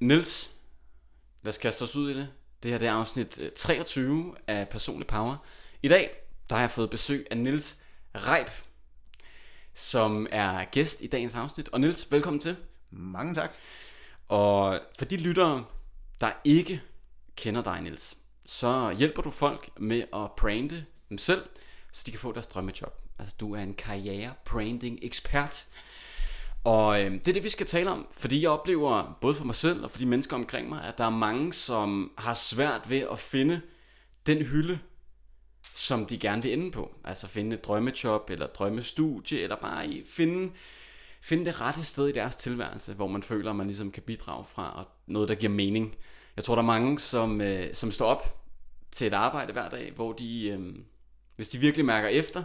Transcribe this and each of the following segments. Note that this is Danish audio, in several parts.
Nils, lad os kaste os ud i det. Det her det er afsnit øh, 23 af Personlig Power. I dag der har jeg fået besøg af Nils Reip, som er gæst i dagens afsnit. Og Nils, velkommen til. Mange tak. Og for de lyttere, der ikke kender dig, Nils, så hjælper du folk med at brande dem selv, så de kan få deres drømmejob. Altså, du er en karriere-branding-ekspert. Og øh, det er det, vi skal tale om, fordi jeg oplever, både for mig selv og for de mennesker omkring mig, at der er mange, som har svært ved at finde den hylde, som de gerne vil ende på. Altså finde et drømmejob, eller drømmestudie, eller bare i- finde, finde det rette sted i deres tilværelse, hvor man føler, at man ligesom kan bidrage fra, og noget, der giver mening. Jeg tror, der er mange, som, øh, som står op til et arbejde hver dag, hvor de, øh, hvis de virkelig mærker efter,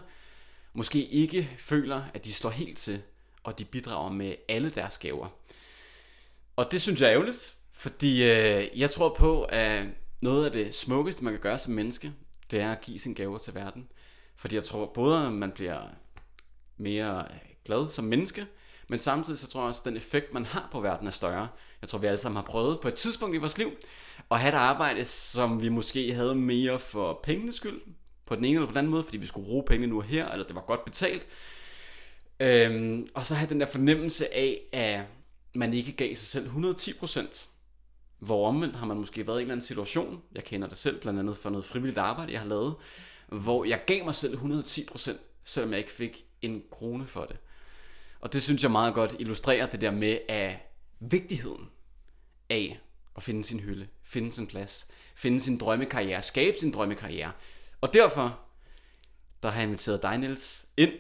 måske ikke føler, at de slår helt til, og de bidrager med alle deres gaver. Og det synes jeg er ærgerligt, fordi øh, jeg tror på, at noget af det smukkeste, man kan gøre som menneske, det er at give sine gaver til verden. Fordi jeg tror både, at man bliver mere glad som menneske, men samtidig så tror jeg også, at den effekt, man har på verden er større. Jeg tror, vi alle sammen har prøvet på et tidspunkt i vores liv at have et arbejde, som vi måske havde mere for pengenes skyld, på den ene eller på den anden måde, fordi vi skulle bruge penge nu og her, eller det var godt betalt. Øhm, og så have den der fornemmelse af, at man ikke gav sig selv 110%. Hvor omvendt har man måske været i en eller anden situation, jeg kender det selv, blandt andet for noget frivilligt arbejde, jeg har lavet, hvor jeg gav mig selv 110%, selvom jeg ikke fik en krone for det. Og det synes jeg meget godt illustrerer det der med at vigtigheden af at finde sin hylde, finde sin plads, finde sin drømmekarriere, skabe sin drømmekarriere. Og derfor, der har jeg inviteret dig, Niels, ind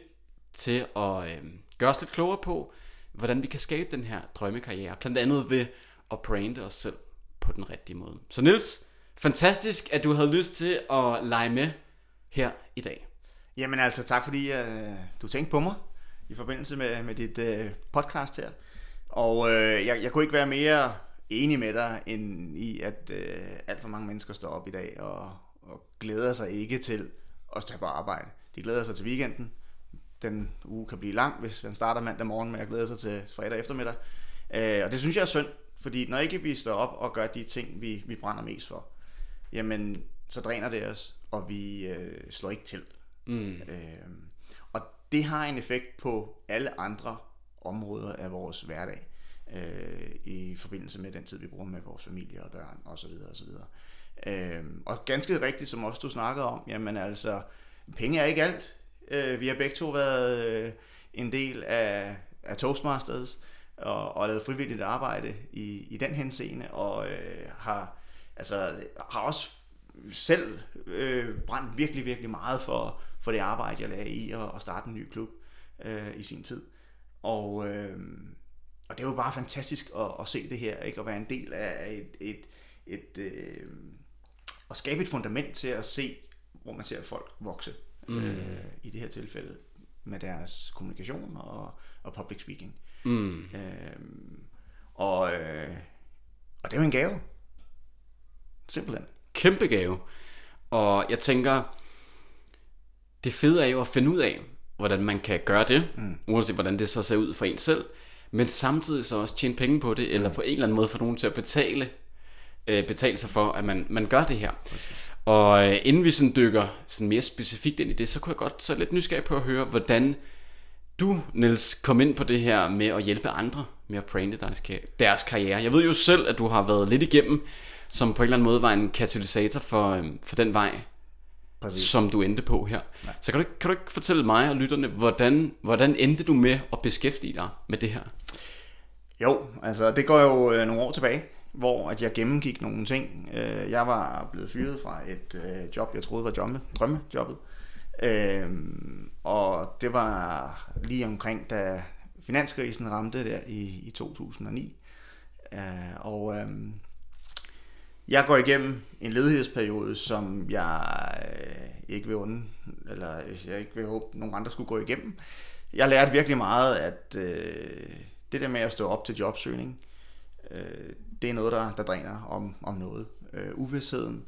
til at øh, gøre os lidt klogere på, hvordan vi kan skabe den her drømmekarriere. Blandt andet ved at brande os selv på den rigtige måde. Så Nils, fantastisk, at du havde lyst til at lege med her i dag. Jamen altså, tak fordi øh, du tænkte på mig i forbindelse med, med dit øh, podcast her. Og øh, jeg, jeg kunne ikke være mere enig med dig, end i, at øh, alt for mange mennesker står op i dag og, og glæder sig ikke til at tage på arbejde. De glæder sig til weekenden. Den uge kan blive lang, hvis man starter mandag morgen med at glæde sig til fredag eftermiddag. Uh, og det synes jeg er synd, fordi når ikke vi står op og gør de ting, vi, vi brænder mest for, jamen så dræner det os, og vi øh, slår ikke til. Mm. Øh, og det har en effekt på alle andre områder af vores hverdag, øh, i forbindelse med den tid, vi bruger med vores familie og børn osv. osv. Øh, og ganske rigtigt, som også du snakker om, jamen altså, penge er ikke alt. Øh, vi har begge to været øh, en del af, af Toastmasters, og, og lavet frivilligt arbejde i, i den henseende, og øh, har, altså, har også selv øh, brændt virkelig, virkelig meget for, for det arbejde, jeg lagde i at, at starte en ny klub øh, i sin tid. Og, øh, og det er jo bare fantastisk at, at se det her, ikke? at være en del af et, et, et øh, at skabe et fundament til at se, hvor man ser folk vokse, mm. øh, i det her tilfælde med deres kommunikation og, og public speaking. Mm. Øh, og, øh, og det er jo en gave. Simpelthen. Kæmpe gave. Og jeg tænker, det fede er jo at finde ud af, hvordan man kan gøre det, mm. uanset hvordan det så ser ud for en selv, men samtidig så også tjene penge på det, eller på en eller anden måde få nogen til at betale, øh, betale sig for, at man, man gør det her. Præcis. Og øh, inden vi sådan dykker sådan mere specifikt ind i det, så kunne jeg godt så lidt nysgerrig på at høre, hvordan du, Niels, kom ind på det her med at hjælpe andre med at brande deres, deres karriere. Jeg ved jo selv, at du har været lidt igennem, som på en eller anden måde var en katalysator for, øh, for den vej, Præcis. som du endte på her. Så kan du, kan du ikke fortælle mig og lytterne, hvordan, hvordan endte du med at beskæftige dig med det her? Jo, altså det går jo øh, nogle år tilbage, hvor at jeg gennemgik nogle ting. Øh, jeg var blevet fyret fra et øh, job, jeg troede var drømme, drømmejobbet. Øh, og det var lige omkring, da finanskrisen ramte der i, i 2009. Øh, og øh, jeg går igennem en ledighedsperiode, som jeg øh, ikke vil unde, eller jeg ikke vil håbe, nogen andre skulle gå igennem. Jeg lærte virkelig meget, at øh, det der med at stå op til jobsøgning, øh, det er noget, der, der dræner om, om noget. Øh, uvidsheden.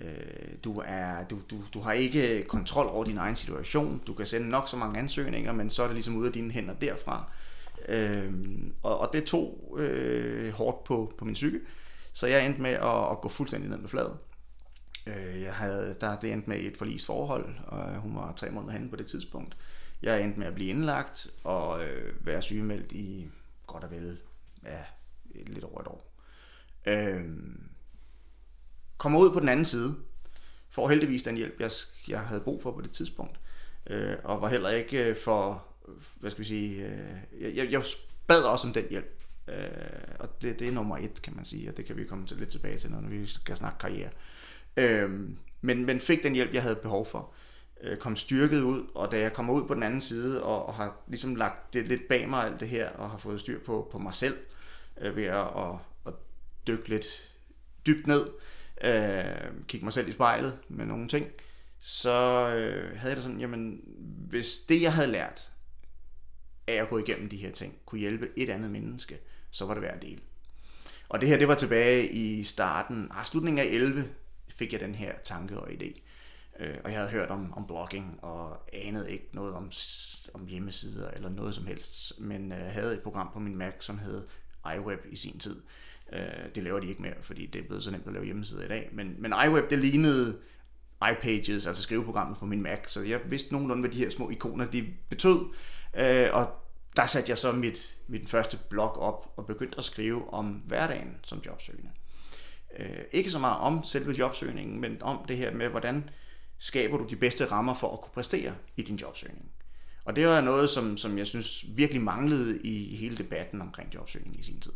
Øh, du, er, du, du, du har ikke kontrol over din egen situation. Du kan sende nok så mange ansøgninger, men så er det ligesom ude af dine hænder derfra. Øh, og, og det tog øh, hårdt på, på min psyke, så jeg endte med at, at gå fuldstændig ned med fladet. Øh, jeg havde, der, det endte med et forlis forhold, og øh, hun var tre måneder henne på det tidspunkt. Jeg endte med at blive indlagt og øh, være sygemeldt i godt og vel ja, lidt over et år. Øh, kommer ud på den anden side, får heldigvis den hjælp, jeg, jeg havde brug for på det tidspunkt, øh, og var heller ikke øh, for, hvad skal vi sige, øh, jeg, jeg bad også om den hjælp, øh, og det, det er nummer et, kan man sige, og det kan vi komme til, lidt tilbage til, når vi skal snakke karriere. Øh, men, men fik den hjælp, jeg havde behov for, øh, kom styrket ud, og da jeg kommer ud på den anden side, og, og har ligesom lagt det lidt bag mig alt det her, og har fået styr på, på mig selv, øh, Øh, ved at, at, at dykke lidt dybt ned, øh, kigge mig selv i spejlet med nogle ting, så øh, havde jeg det sådan, jamen, hvis det jeg havde lært af at gå igennem de her ting, kunne hjælpe et andet menneske, så var det værd at dele. Og det her, det var tilbage i starten, ah, slutningen af 11, fik jeg den her tanke og idé. Øh, og jeg havde hørt om, om blogging, og anede ikke noget om, om hjemmesider eller noget som helst, men øh, havde et program på min Mac, som hed iWeb i sin tid. Øh, det laver de ikke mere, fordi det er blevet så nemt at lave hjemmesider i dag. Men, men iWeb, det lignede iPages, altså skriveprogrammet på min Mac, så jeg vidste nogenlunde, hvad de her små ikoner de betød. Øh, og der satte jeg så mit, mit første blog op og begyndte at skrive om hverdagen som jobsøgende. Øh, ikke så meget om selve jobsøgningen, men om det her med, hvordan skaber du de bedste rammer for at kunne præstere i din jobsøgning. Og det var noget, som, som jeg synes virkelig manglede i hele debatten omkring jobsøgning i sin tid.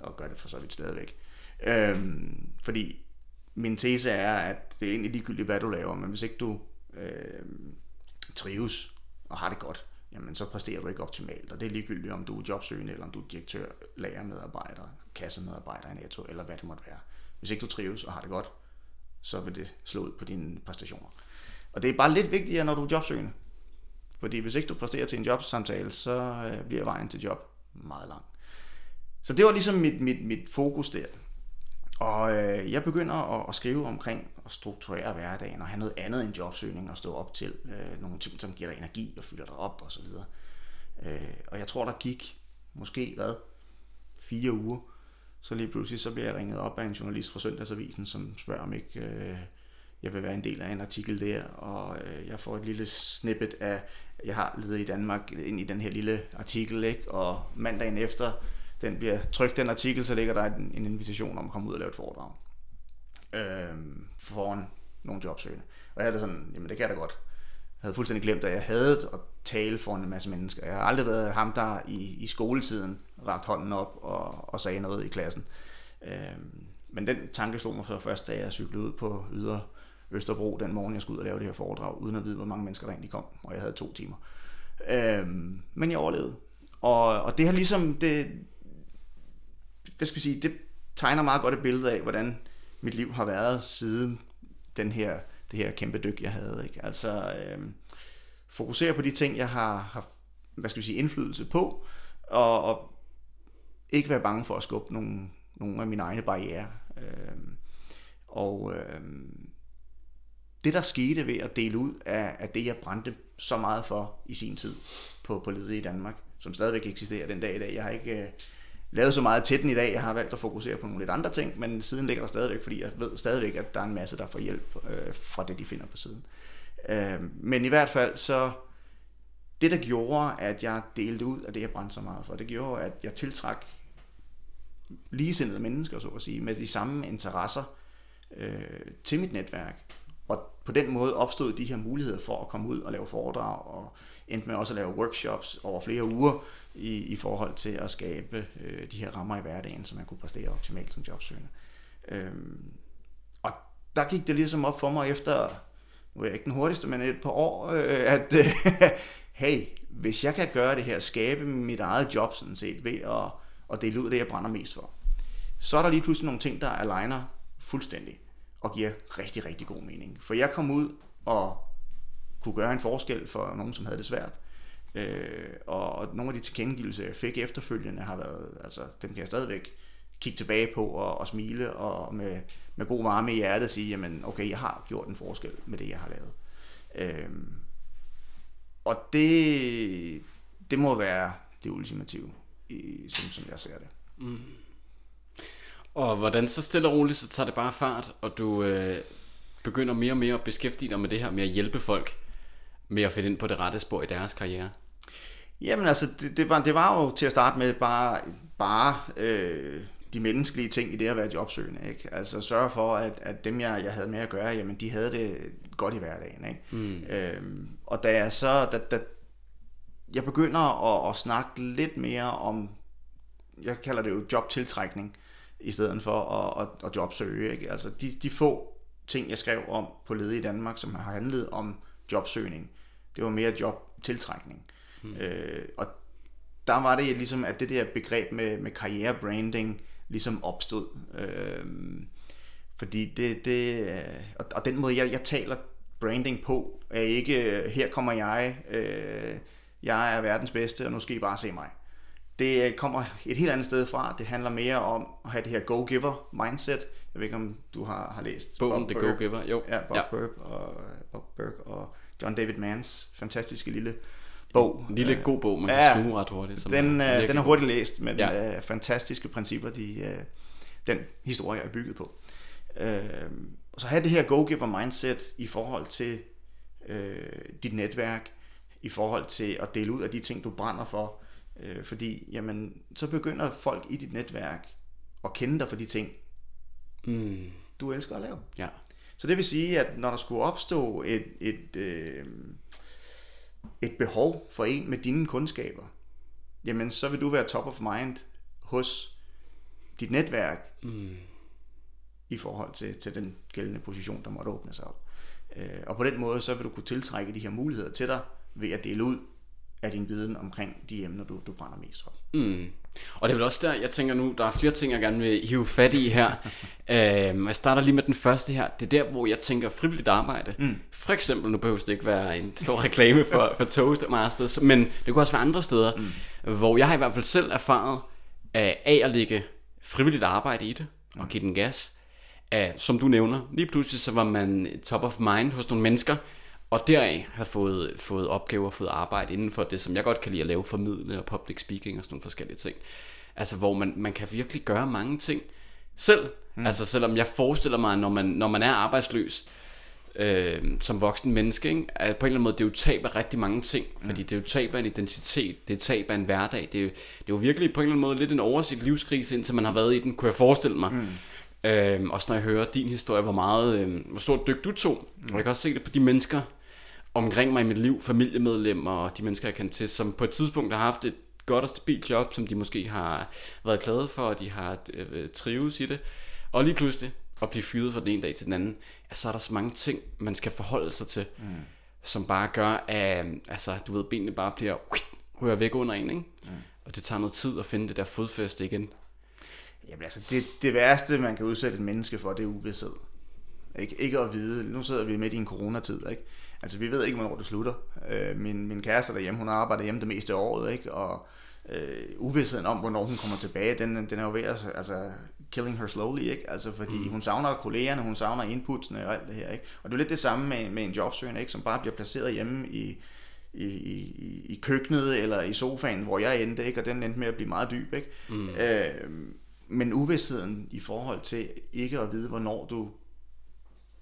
Og gør det for så vidt stadigvæk. Øhm, fordi min tese er, at det er egentlig ligegyldigt, hvad du laver, men hvis ikke du øh, trives og har det godt, jamen så præsterer du ikke optimalt. Og det er ligegyldigt, om du er jobsøgende, eller om du er direktør, lærermedarbejder, kassemedarbejder i Netto, eller hvad det måtte være. Hvis ikke du trives og har det godt, så vil det slå ud på dine præstationer. Og det er bare lidt vigtigere, når du er jobsøgende. Fordi hvis ikke du præsterer til en jobsamtale, så øh, bliver vejen til job meget lang. Så det var ligesom mit, mit, mit fokus der. Og øh, jeg begynder at, at skrive omkring at strukturere hverdagen og have noget andet end jobsøgning og stå op til øh, nogle ting, som giver dig energi og fylder dig op og så videre. Øh, og jeg tror, der gik måske, hvad, fire uger, så lige pludselig så bliver jeg ringet op af en journalist fra Søndagsavisen, som spørger om ikke øh, jeg vil være en del af en artikel der, og øh, jeg får et lille snippet af, jeg har ledet i Danmark ind i den her lille artikel, ikke? og mandagen efter den bliver trykt, den artikel, så ligger der en, en invitation om at komme ud og lave et foredrag øh, foran nogle jobsøgende. Og jeg havde sådan, jamen det kan jeg da godt. Jeg havde fuldstændig glemt, at jeg havde at tale foran en masse mennesker. Jeg har aldrig været ham, der i, i skoletiden rakte hånden op og, og sagde noget i klassen. Øh, men den tanke slog mig så først, da jeg cyklede ud på yder Østerbro den morgen, jeg skulle ud og lave det her foredrag, uden at vide, hvor mange mennesker der egentlig kom, og jeg havde to timer. Øh, men jeg overlevede. Og, og det har ligesom, det, hvad skal vi sige, det tegner meget godt et billede af, hvordan mit liv har været siden den her, det her kæmpe dyk, jeg havde. Ikke? Altså øh, fokusere på de ting, jeg har har hvad skal vi sige, indflydelse på, og, og ikke være bange for at skubbe nogle, nogle af mine egne barriere. Øh, og øh, det, der skete ved at dele ud af, af det, jeg brændte så meget for i sin tid på, på ledet i Danmark, som stadigvæk eksisterer den dag i dag. Jeg har ikke øh, lavet så meget til den i dag. Jeg har valgt at fokusere på nogle lidt andre ting, men siden ligger der stadigvæk, fordi jeg ved stadigvæk, at der er en masse, der får hjælp øh, fra det, de finder på siden. Øh, men i hvert fald så, det der gjorde, at jeg delte ud af det, jeg brændte så meget for, det gjorde, at jeg tiltrak ligesindede mennesker, så at sige, med de samme interesser øh, til mit netværk. På den måde opstod de her muligheder for at komme ud og lave foredrag, og endte med også at lave workshops over flere uger, i, i forhold til at skabe øh, de her rammer i hverdagen, så man kunne præstere optimalt som jobsøgende. Øhm, og der gik det ligesom op for mig efter, nu er jeg ikke den hurtigste, men et par år, øh, at øh, hey, hvis jeg kan gøre det her, skabe mit eget job sådan set, ved at, at dele ud af det, jeg brænder mest for, så er der lige pludselig nogle ting, der aligner fuldstændig og giver rigtig, rigtig god mening. For jeg kom ud og kunne gøre en forskel for nogen, som havde det svært. Øh, og, og nogle af de tilkendegivelser, jeg fik efterfølgende, har været, altså dem kan jeg stadigvæk kigge tilbage på og, og smile og med, med god varme i hjertet sige, jamen okay, jeg har gjort en forskel med det, jeg har lavet. Øh, og det, det må være det ultimative, i, som, som jeg ser det. Mm. Og hvordan så stille og roligt, så tager det bare fart, og du øh, begynder mere og mere at beskæftige dig med det her med at hjælpe folk med at finde ind på det rette spor i deres karriere. Jamen altså, det, det, var, det var jo til at starte med bare, bare øh, de menneskelige ting i det at være jobsøgende. Ikke? Altså sørge for, at, at dem, jeg, jeg havde med at gøre, jamen de havde det godt i hverdagen. Ikke? Mm. Øhm, og da jeg så, da, da jeg begynder at, at snakke lidt mere om, jeg kalder det jo jobtiltrækning, i stedet for at, at, at jobsøge. Ikke? Altså de, de få ting, jeg skrev om på Lede i Danmark, som har handlet om jobsøgning, det var mere jobtiltrækning. Mm. Øh, og der var det ligesom, at det der begreb med, med karrierebranding ligesom opstod. Øh, fordi det, det og, og den måde, jeg, jeg taler branding på, er ikke, her kommer jeg, øh, jeg er verdens bedste, og nu skal I bare se mig. Det kommer et helt andet sted fra. Det handler mere om at have det her go-giver mindset. Jeg ved ikke, om du har, har læst Bogen Bob The Burke. Go-Giver, jo. Ja, Bob, Ja. Burke og, Bob Burke og John David Manns fantastiske lille bog. En lille Øh, god bog, man kan ja, sluge ret hurtigt. Som den, øh, virkelig den er hurtigt læst, men Ja. ja. øh, fantastiske principper, de, øh, den historie er bygget på. Øh, og så have det her go-giver mindset i forhold til øh, dit netværk, i forhold til at dele ud af de ting, du brænder for. Øh, fordi jamen, så begynder folk i dit netværk at kende dig for de ting, Mm, du elsker at lave. ja. Så det vil sige, at når der skulle opstå et, et, øh, et behov for en med dine kundskaber, jamen så vil du være top of mind hos dit netværk mm. i forhold til, til den gældende position, der måtte åbne sig op. Øh, og på den måde, så vil du kunne tiltrække de her muligheder til dig ved at dele ud af din viden omkring de emner, du, du brænder mest for. Mm. Og det er vel også der, jeg tænker nu, der er flere ting, jeg gerne vil hive fat i her. øhm, jeg starter lige med den første her. Det er der, hvor jeg tænker frivilligt arbejde. Mm. For eksempel, nu behøver det ikke være en stor reklame for, for Toastmasters, men det kunne også være andre steder, mm. hvor jeg har i hvert fald selv erfaret af, at lægge frivilligt arbejde i det, og give den gas. Af, som du nævner, lige pludselig så var man top of mind hos nogle mennesker, og deraf har fået, fået opgaver, fået arbejde inden for det, som jeg godt kan lide at lave, formidle og public speaking og sådan nogle forskellige ting. Altså, hvor man, man kan virkelig gøre mange ting selv. Mm. Altså, selvom jeg forestiller mig, når man, når man er arbejdsløs, øh, som voksen menneske, ikke? at på en eller anden måde, det er jo tab af rigtig mange ting, fordi det er jo tab af en identitet, det er tab af en hverdag, det er, jo, det er jo virkelig på en eller anden måde lidt en overset livskrise, indtil man har været i den, kunne jeg forestille mig. Mm. Øhm, også når jeg hører din historie, hvor meget, øhm, hvor stort dyk du tog. Mm. Og jeg kan også se det på de mennesker omkring mig i mit liv, familiemedlemmer og de mennesker, jeg kan til, som på et tidspunkt har haft et godt og stabilt job, som de måske har været glade for, og de har øh, trives i det. Og lige pludselig at blive fyret fra den ene dag til den anden, ja, så er der så mange ting, man skal forholde sig til, mm. som bare gør, at altså, du ved, benene bare bliver rører væk under en, ikke? Mm. Og det tager noget tid at finde det der fodfæste igen. Jamen altså, det, det værste, man kan udsætte et menneske for, det er uvidshed. Ikke, ikke at vide, nu sidder vi midt i en coronatid, ikke? Altså, vi ved ikke, hvornår det slutter. Øh, min, min kæreste derhjemme, hun arbejder hjemme det meste af året, ikke? Og øh, uvidsheden om, hvornår hun kommer tilbage, den, den er jo ved at, altså, killing her slowly, ikke? Altså, fordi mm. hun savner kollegerne, hun savner inputsene og alt det her, ikke? Og det er lidt det samme med, med en jobsøgende, ikke? Som bare bliver placeret hjemme i, i, i, i køkkenet eller i sofaen, hvor jeg endte, ikke? Og den endte med at blive meget dyb, ikke? Mm. Øh, men uvidsheden i forhold til ikke at vide, hvornår du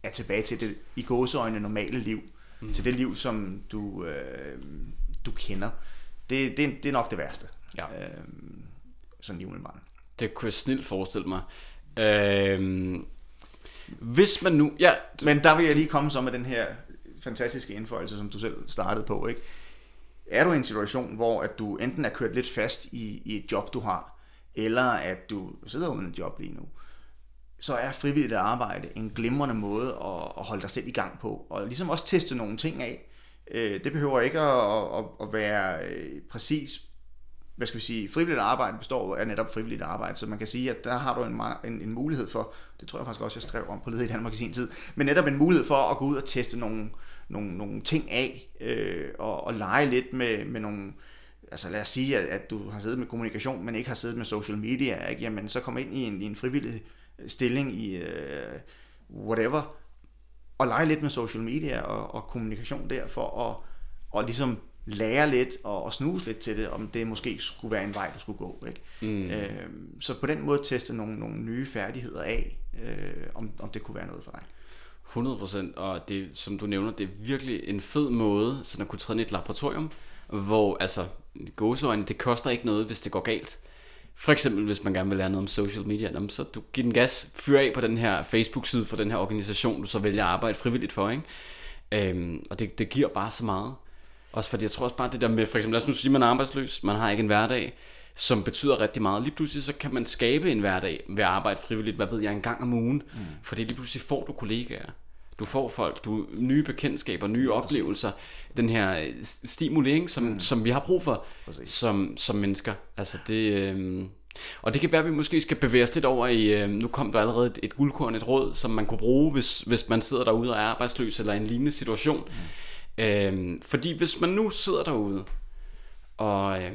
er tilbage til det i gåseøjne normale liv, mm. til det liv, som du, øh, du kender, det, det, det er nok det værste. Ja. Øh, sådan lige umiddelbart. Det kunne jeg snilt forestille mig. Øhm, hvis man nu... Ja, Men der vil jeg lige komme så med den her fantastiske indføjelse, som du selv startede på. Ikke? Er du i en situation, hvor at du enten er kørt lidt fast i, i et job, du har, eller at du sidder uden et job lige nu, så er frivilligt arbejde en glimrende måde at, at holde dig selv i gang på, og ligesom også teste nogle ting af. Øh, det behøver ikke at, at, at være øh, præcis, hvad skal vi sige, frivilligt arbejde består af netop frivilligt arbejde, så man kan sige, at der har du en, en, en mulighed for, det tror jeg faktisk også, jeg skrev om på Led i Danmark i sin tid, men netop en mulighed for at gå ud og teste nogle, nogle, nogle ting af, øh, og, og lege lidt med, med nogle, altså lad os sige, at, at du har siddet med kommunikation, men ikke har siddet med social media, ikke? Jamen, så kom ind i en, i en frivillig stilling i øh, whatever, og lege lidt med social media og, og kommunikation der, for at, og ligesom lære lidt og, og snuse lidt til det, om det måske skulle være en vej, du skulle gå. Ikke? Mm. Øh, så på den måde teste nogle, nogle nye færdigheder af, øh, om, om det kunne være noget for dig. 100%, og det, som du nævner, det er virkelig en fed måde, sådan at kunne træde i et laboratorium, hvor altså, gåseøjne, det koster ikke noget, hvis det går galt. For eksempel, hvis man gerne vil lære noget om social media, så du giver den gas, fyr af på den her Facebook-side for den her organisation, du så vælger at arbejde frivilligt for, ikke? Øhm, og det, det giver bare så meget. Også fordi jeg tror også bare det der med, for eksempel lad os nu sige, at man er arbejdsløs, man har ikke en hverdag, som betyder rigtig meget. Lige pludselig så kan man skabe en hverdag ved at arbejde frivilligt, hvad ved jeg, en gang om ugen. Mm. Fordi lige pludselig får du kollegaer. Du får folk, du nye bekendtskaber, nye oplevelser, den her øh, stimulering, som, mm. som vi har brug for som, som mennesker. Altså det, øh, og det kan være, at vi måske skal bevæge os lidt over i, øh, nu kom der allerede et, et guldkorn, et råd, som man kunne bruge, hvis, hvis man sidder derude og er arbejdsløs eller i en lignende situation. Mm. Øh, fordi hvis man nu sidder derude, og øh,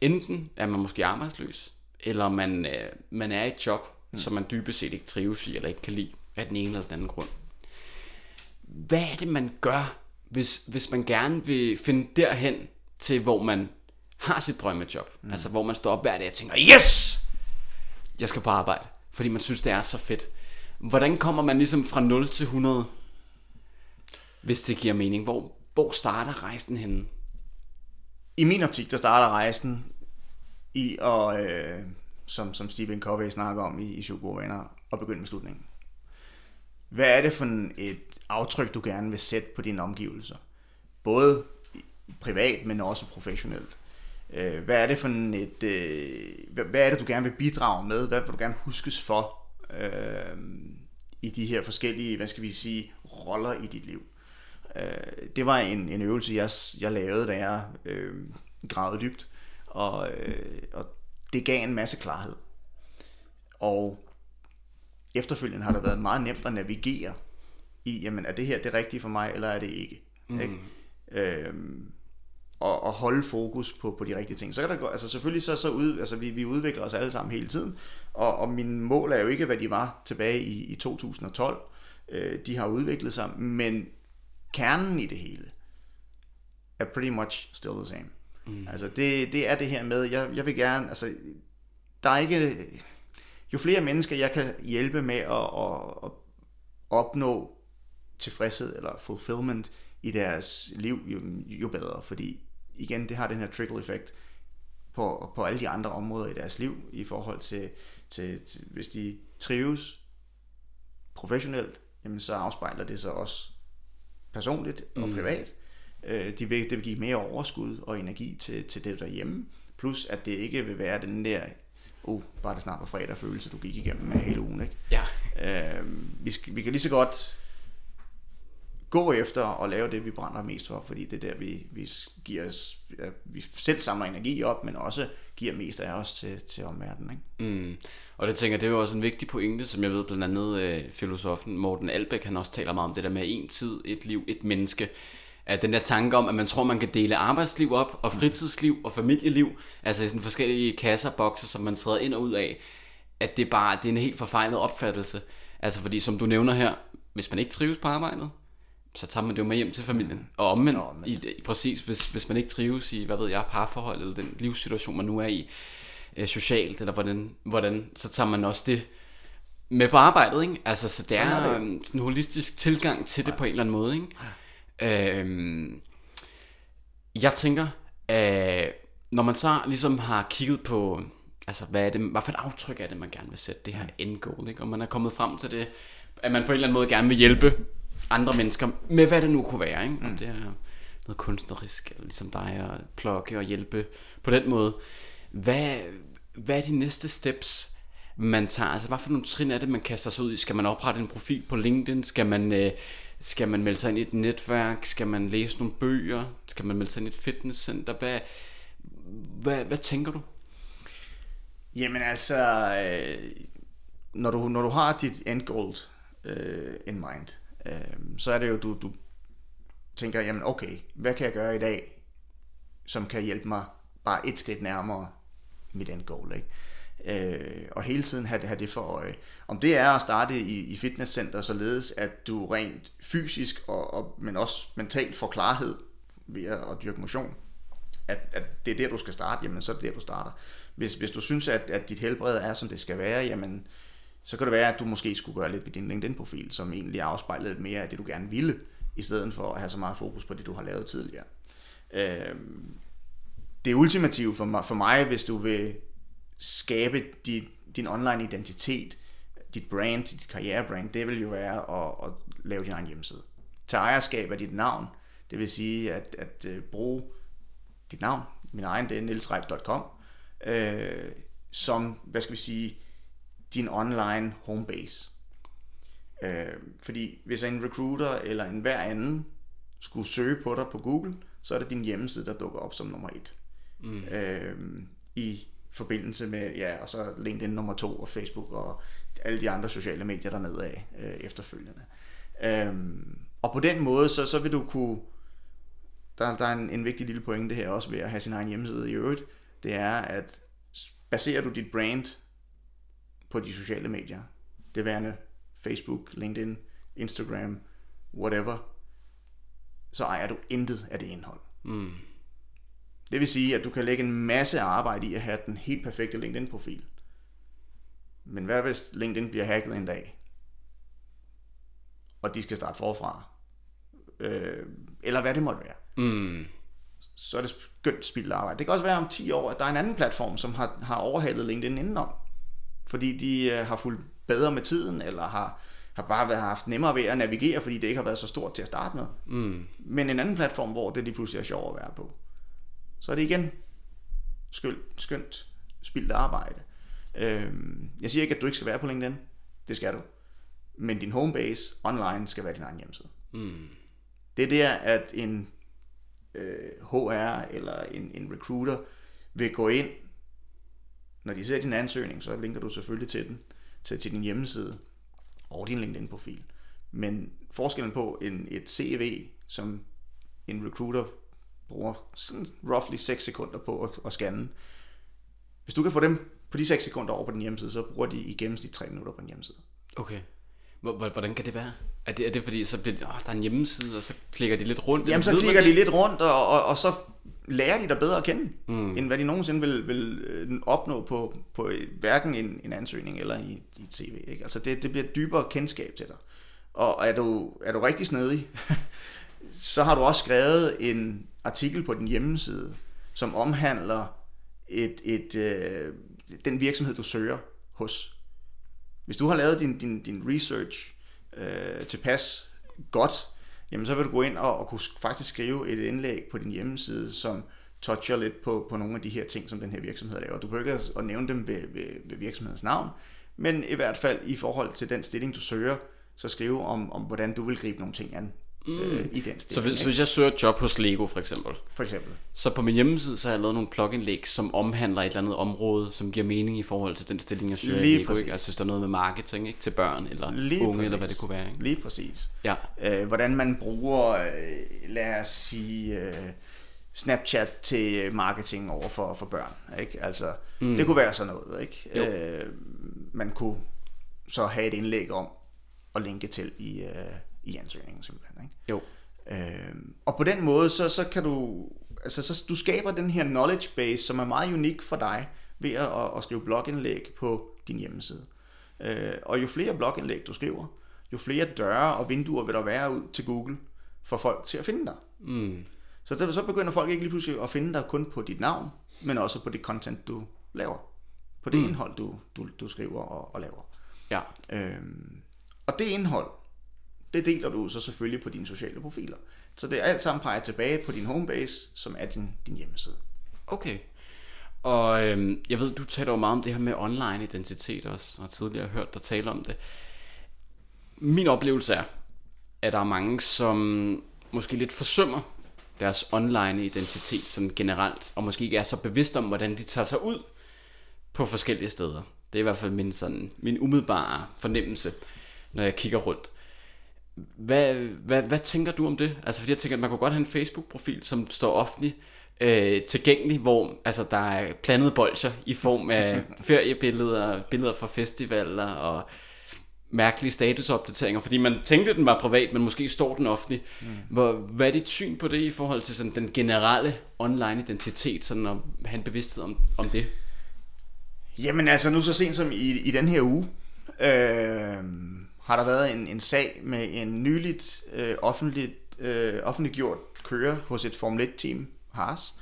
enten er man måske arbejdsløs, eller man, øh, man er i et job, mm. som man dybest set ikke trives i, eller ikke kan lide, af den ene eller den anden grund hvad er det, man gør, hvis, hvis man gerne vil finde derhen til, hvor man har sit drømmejob? Mm. Altså, hvor man står op hver dag og tænker, yes! Jeg skal på arbejde, fordi man synes, det er så fedt. Hvordan kommer man ligesom fra 0 til 100, hvis det giver mening? Hvor, hvor starter rejsen henne? I min optik, der starter rejsen i at, øh, som, som Stephen Covey snakker om i, i Syv Gode Venner, at begynde med slutningen. Hvad er det for et aftryk, du gerne vil sætte på dine omgivelser. Både privat, men også professionelt. Øh, hvad er det for et, øh, hvad er det, du gerne vil bidrage med? Hvad vil du gerne huskes for øh, i de her forskellige, hvad skal vi sige, roller i dit liv? Øh, det var en, en øvelse, jeg, jeg lavede, da jeg øh, gravede dybt, og, øh, og det gav en masse klarhed. Og efterfølgende har det været meget nemt at navigere i, jamen er det her det rigtige for mig, eller er det ikke? Mm. ikke? Øhm, og, og holde fokus på, på de rigtige ting. Så kan der gå, altså selvfølgelig så, så ud, altså vi, vi udvikler os alle sammen hele tiden, og, og min mål er jo ikke, hvad de var tilbage i, i 2012. Øh, de har udviklet sig, men kernen i det hele er pretty much still the same. Mm. Altså det, det er det her med, jeg, jeg vil gerne, altså der er ikke, jo flere mennesker jeg kan hjælpe med at, at, at opnå tilfredshed eller fulfillment i deres liv, jo, jo bedre. Fordi igen, det har den her trickle effekt på, på alle de andre områder i deres liv, i forhold til, til, til hvis de trives professionelt, jamen så afspejler det sig også personligt og mm. privat. Øh, de vil, det vil give mere overskud og energi til, til det derhjemme. Plus at det ikke vil være den der, oh, bare det snart var fredag følelse, du gik igennem med hele ugen. Ikke? Ja. Øh, vi, skal, vi kan lige så godt gå efter og lave det, vi brænder mest for, fordi det er der, vi, vi, giver os, ja, vi selv samler energi op, men også giver mest af os til, til omverdenen. Ikke? Mm. Og det tænker det er jo også en vigtig pointe, som jeg ved blandt andet øh, filosofen Morten Albæk, han også taler meget om det der med en tid, et liv, et menneske. At den der tanke om, at man tror, man kan dele arbejdsliv op, og fritidsliv og familieliv, altså i sådan forskellige kasser, bokser, som man træder ind og ud af, at det bare det er en helt forfejlet opfattelse. Altså fordi, som du nævner her, hvis man ikke trives på arbejdet, så tager man det jo med hjem til familien. Og omvendt, Nå, men... i, præcis, hvis, hvis man ikke trives i, hvad ved jeg, parforhold, eller den livssituation, man nu er i, øh, socialt, eller hvordan, hvordan, så tager man også det med på arbejdet, ikke? Altså, så det er, er det. sådan en holistisk tilgang til det ja. på en eller anden måde, ikke? Øhm, jeg tænker, øh, når man så ligesom har kigget på, altså, hvad er det, hvad for et aftryk er det, man gerne vil sætte, det her end goal, ikke? Og man er kommet frem til det, at man på en eller anden måde gerne vil hjælpe andre mennesker, med hvad det nu kunne være. Ikke? Om mm. det er noget kunstnerisk, eller ligesom dig, at klokke og hjælpe på den måde. Hvad, hvad er de næste steps, man tager? Altså, hvad for nogle trin er det, man kaster sig ud i? Skal man oprette en profil på LinkedIn? Skal man, øh, skal man melde sig ind i et netværk? Skal man læse nogle bøger? Skal man melde sig ind i et fitnesscenter? Hvad, hvad, hvad tænker du? Jamen altså, øh, når, du, når du har dit end goal øh, in mind, øh, så er det jo, du, du tænker, jamen okay, hvad kan jeg gøre i dag, som kan hjælpe mig bare et skridt nærmere mit end goal, ikke? Øh, og hele tiden have det, have det for øje. Om det er at starte i, i fitnesscenter, således at du rent fysisk, og, og, men også mentalt får klarhed ved at, at dyrke motion, at, at det er der, du skal starte, jamen så er det der, du starter. Hvis, hvis du synes, at, at dit helbred er, som det skal være, jamen så kan det være, at du måske skulle gøre lidt ved din LinkedIn-profil, som egentlig afspejler lidt mere af det, du gerne ville, i stedet for at have så meget fokus på det, du har lavet tidligere. Øh, det ultimative for mig, for mig, hvis du vil skabe dit, din online identitet, dit brand, dit karrierebrand, det vil jo være at, at lave din egen hjemmeside. Tag ejerskab af dit navn, det vil sige at, at øh, bruge dit navn, min egen, det er nilsreib.com, øh, som, hvad skal vi sige, din online homebase. Øh, fordi hvis en recruiter eller en hver anden skulle søge på dig på Google, så er det din hjemmeside, der dukker op som nummer et. Mm. Øh, I forbindelse med, ja, og så LinkedIn nummer to, og Facebook, og alle de andre sociale medier dernede af øh, efterfølgende. Øh, og på den måde, så, så vil du kunne, der, der er en, en vigtig lille pointe her også ved at have sin egen hjemmeside i øvrigt, det er, at baserer du dit brand på de sociale medier, det værende Facebook, LinkedIn, Instagram, whatever, så ejer du intet af det indhold. Mm. Det vil sige, at du kan lægge en masse arbejde i at have den helt perfekte LinkedIn-profil. Men hvad hvis LinkedIn bliver hacket en dag? Og de skal starte forfra? Øh, eller hvad det måtte være. Mm. Så er det skønt spildt arbejde. Det kan også være om 10 år, at der er en anden platform, som har, har overhalet LinkedIn indenom. Fordi de øh, har fulgt bedre med tiden, eller har, har bare været, haft nemmere ved at navigere, fordi det ikke har været så stort til at starte med. Mm. Men en anden platform, hvor det lige pludselig er sjovt at være på så er det igen skønt, skønt spildt arbejde. Øhm, jeg siger ikke, at du ikke skal være på LinkedIn. Det skal du. Men din homebase online skal være din egen hjemmeside. Mm. Det er der, at en øh, HR eller en, en recruiter vil gå ind, når de ser din ansøgning, så linker du selvfølgelig til den, til, til din hjemmeside og din LinkedIn-profil. Men forskellen på en, et CV, som en recruiter bruger sådan roughly 6 sekunder på at, at scanne. Hvis du kan få dem på de 6 sekunder over på din hjemmeside, så bruger de i gennemsnit 3 minutter på din hjemmeside. Okay. Hvordan kan det være? Er det, er det fordi, så bliver det, åh, der er en hjemmeside, og så klikker de lidt rundt? Jamen, så klikker de lidt rundt, og, og, og så lærer de dig bedre at kende, mm. end hvad de nogensinde vil, vil øh, opnå på, på hverken en, en ansøgning eller i, i CV. Ikke? Altså det, det bliver dybere kendskab til dig. Og er du, er du rigtig snedig, så har du også skrevet en, artikel på din hjemmeside, som omhandler et, et, øh, den virksomhed, du søger hos. Hvis du har lavet din, din, din research øh, tilpas godt, jamen så vil du gå ind og, og kunne faktisk skrive et indlæg på din hjemmeside, som toucher lidt på, på nogle af de her ting, som den her virksomhed laver. Du behøver ikke at nævne dem ved, ved, ved virksomhedens navn, men i hvert fald i forhold til den stilling, du søger, så skrive om, om hvordan du vil gribe nogle ting an mm. øh, i den stilling. Så hvis, så hvis jeg søger et job hos Lego for eksempel, for eksempel, så på min hjemmeside, så har jeg lavet nogle plugin som omhandler et eller andet område, som giver mening i forhold til den stilling, jeg søger Lige i Lego. Ikke? Altså hvis der er noget med marketing ikke? til børn eller Lige unge, præcis. eller hvad det kunne være. Ikke? Lige præcis. Ja. Øh, hvordan man bruger, øh, lad os sige... Øh, Snapchat til marketing over for, for børn. Ikke? Altså, mm. Det kunne være sådan noget. Ikke? Øh, man kunne så have et indlæg om at linke til i, øh, i ansøgningen simpelthen. Ikke? Jo. Øh, og på den måde, så, så kan du, altså så du skaber den her knowledge base, som er meget unik for dig, ved at, at, at skrive blogindlæg på din hjemmeside. Øh, og jo flere blogindlæg du skriver, jo flere døre og vinduer vil der være ud til Google for folk til at finde dig. Mm. Så, der, så begynder folk ikke lige pludselig at finde dig kun på dit navn, men også på det content, du laver. På det mm. indhold, du, du, du skriver og, og laver. Ja. Øhm, og det indhold, det deler du så selvfølgelig på dine sociale profiler. Så det er alt sammen peger tilbage på din homebase, som er din, din hjemmeside. Okay. Og øhm, jeg ved, du taler jo meget om det her med online identitet også, og tidligere har hørt dig tale om det. Min oplevelse er, at der er mange, som måske lidt forsømmer deres online identitet som generelt, og måske ikke er så bevidst om, hvordan de tager sig ud på forskellige steder. Det er i hvert fald min, sådan, min umiddelbare fornemmelse, når jeg kigger rundt. Hvad, hvad, hvad tænker du om det? Altså fordi jeg tænker, at man kunne godt have en Facebook-profil, som står offentlig øh, tilgængelig, hvor altså, der er planede bolcher i form af feriebilleder, billeder fra festivaler og mærkelige statusopdateringer, fordi man tænkte, at den var privat, men måske står den offentlig. Mm. Hvor, hvad er dit syn på det i forhold til sådan den generelle online identitet, sådan at have en bevidsthed om, om det? Jamen altså, nu så sent som i, i den her uge, øh, har der været en, en sag med en nyligt øh, offentligt, øh, offentliggjort kører hos et Formel 1-team, Haas,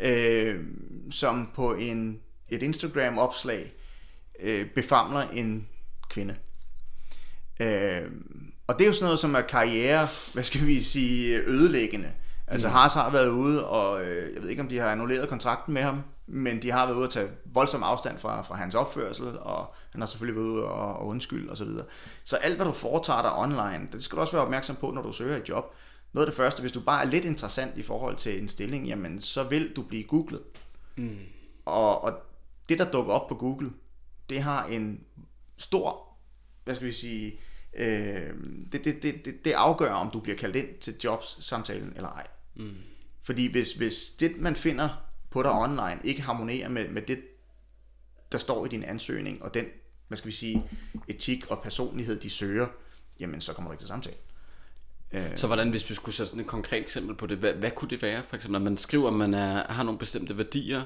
øh, som på en, et Instagram-opslag øh, befamler en kvinde. Øh, og det er jo sådan noget, som er karriere, hvad skal vi sige, ødelæggende. Altså mm. Haas har været ude, og øh, jeg ved ikke, om de har annulleret kontrakten med ham, men de har været ude at tage voldsom afstand fra, fra hans opførsel, og han har selvfølgelig været ude og, og undskylde osv. Så, videre. så alt, hvad du foretager dig online, det skal du også være opmærksom på, når du søger et job. Noget af det første, hvis du bare er lidt interessant i forhold til en stilling, jamen så vil du blive googlet. Mm. Og, og det, der dukker op på Google, det har en stor, hvad skal vi sige, øh, det, det, det, det, det afgør, om du bliver kaldt ind til jobsamtalen eller ej. Mm. Fordi hvis, hvis det, man finder på dig online, ikke harmonerer med, med det, der står i din ansøgning, og den, hvad skal vi sige, etik og personlighed, de søger, jamen så kommer du ikke til samtale. Øh. Så hvordan, hvis vi skulle sætte sådan et konkret eksempel på det, hvad, hvad kunne det være? For eksempel, når man skriver, at man er, har nogle bestemte værdier,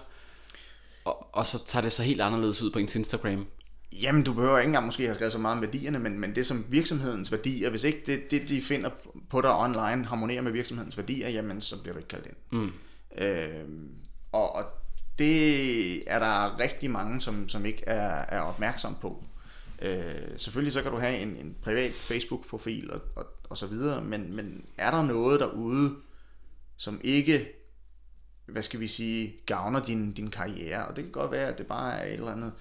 og, og så tager det så helt anderledes ud på ens Instagram. Jamen, du behøver ikke engang måske have skrevet så meget om værdierne, men, men det som virksomhedens værdier, hvis ikke det, det, de finder på dig online, harmonerer med virksomhedens værdier, jamen, så bliver du ikke kaldt ind. Mm. Øh, og, og det er der rigtig mange, som, som ikke er, er opmærksom på. Øh, selvfølgelig så kan du have en, en privat Facebook-profil og, og, og så videre, men, men er der noget derude, som ikke, hvad skal vi sige, gavner din, din karriere? Og det kan godt være, at det bare er et eller andet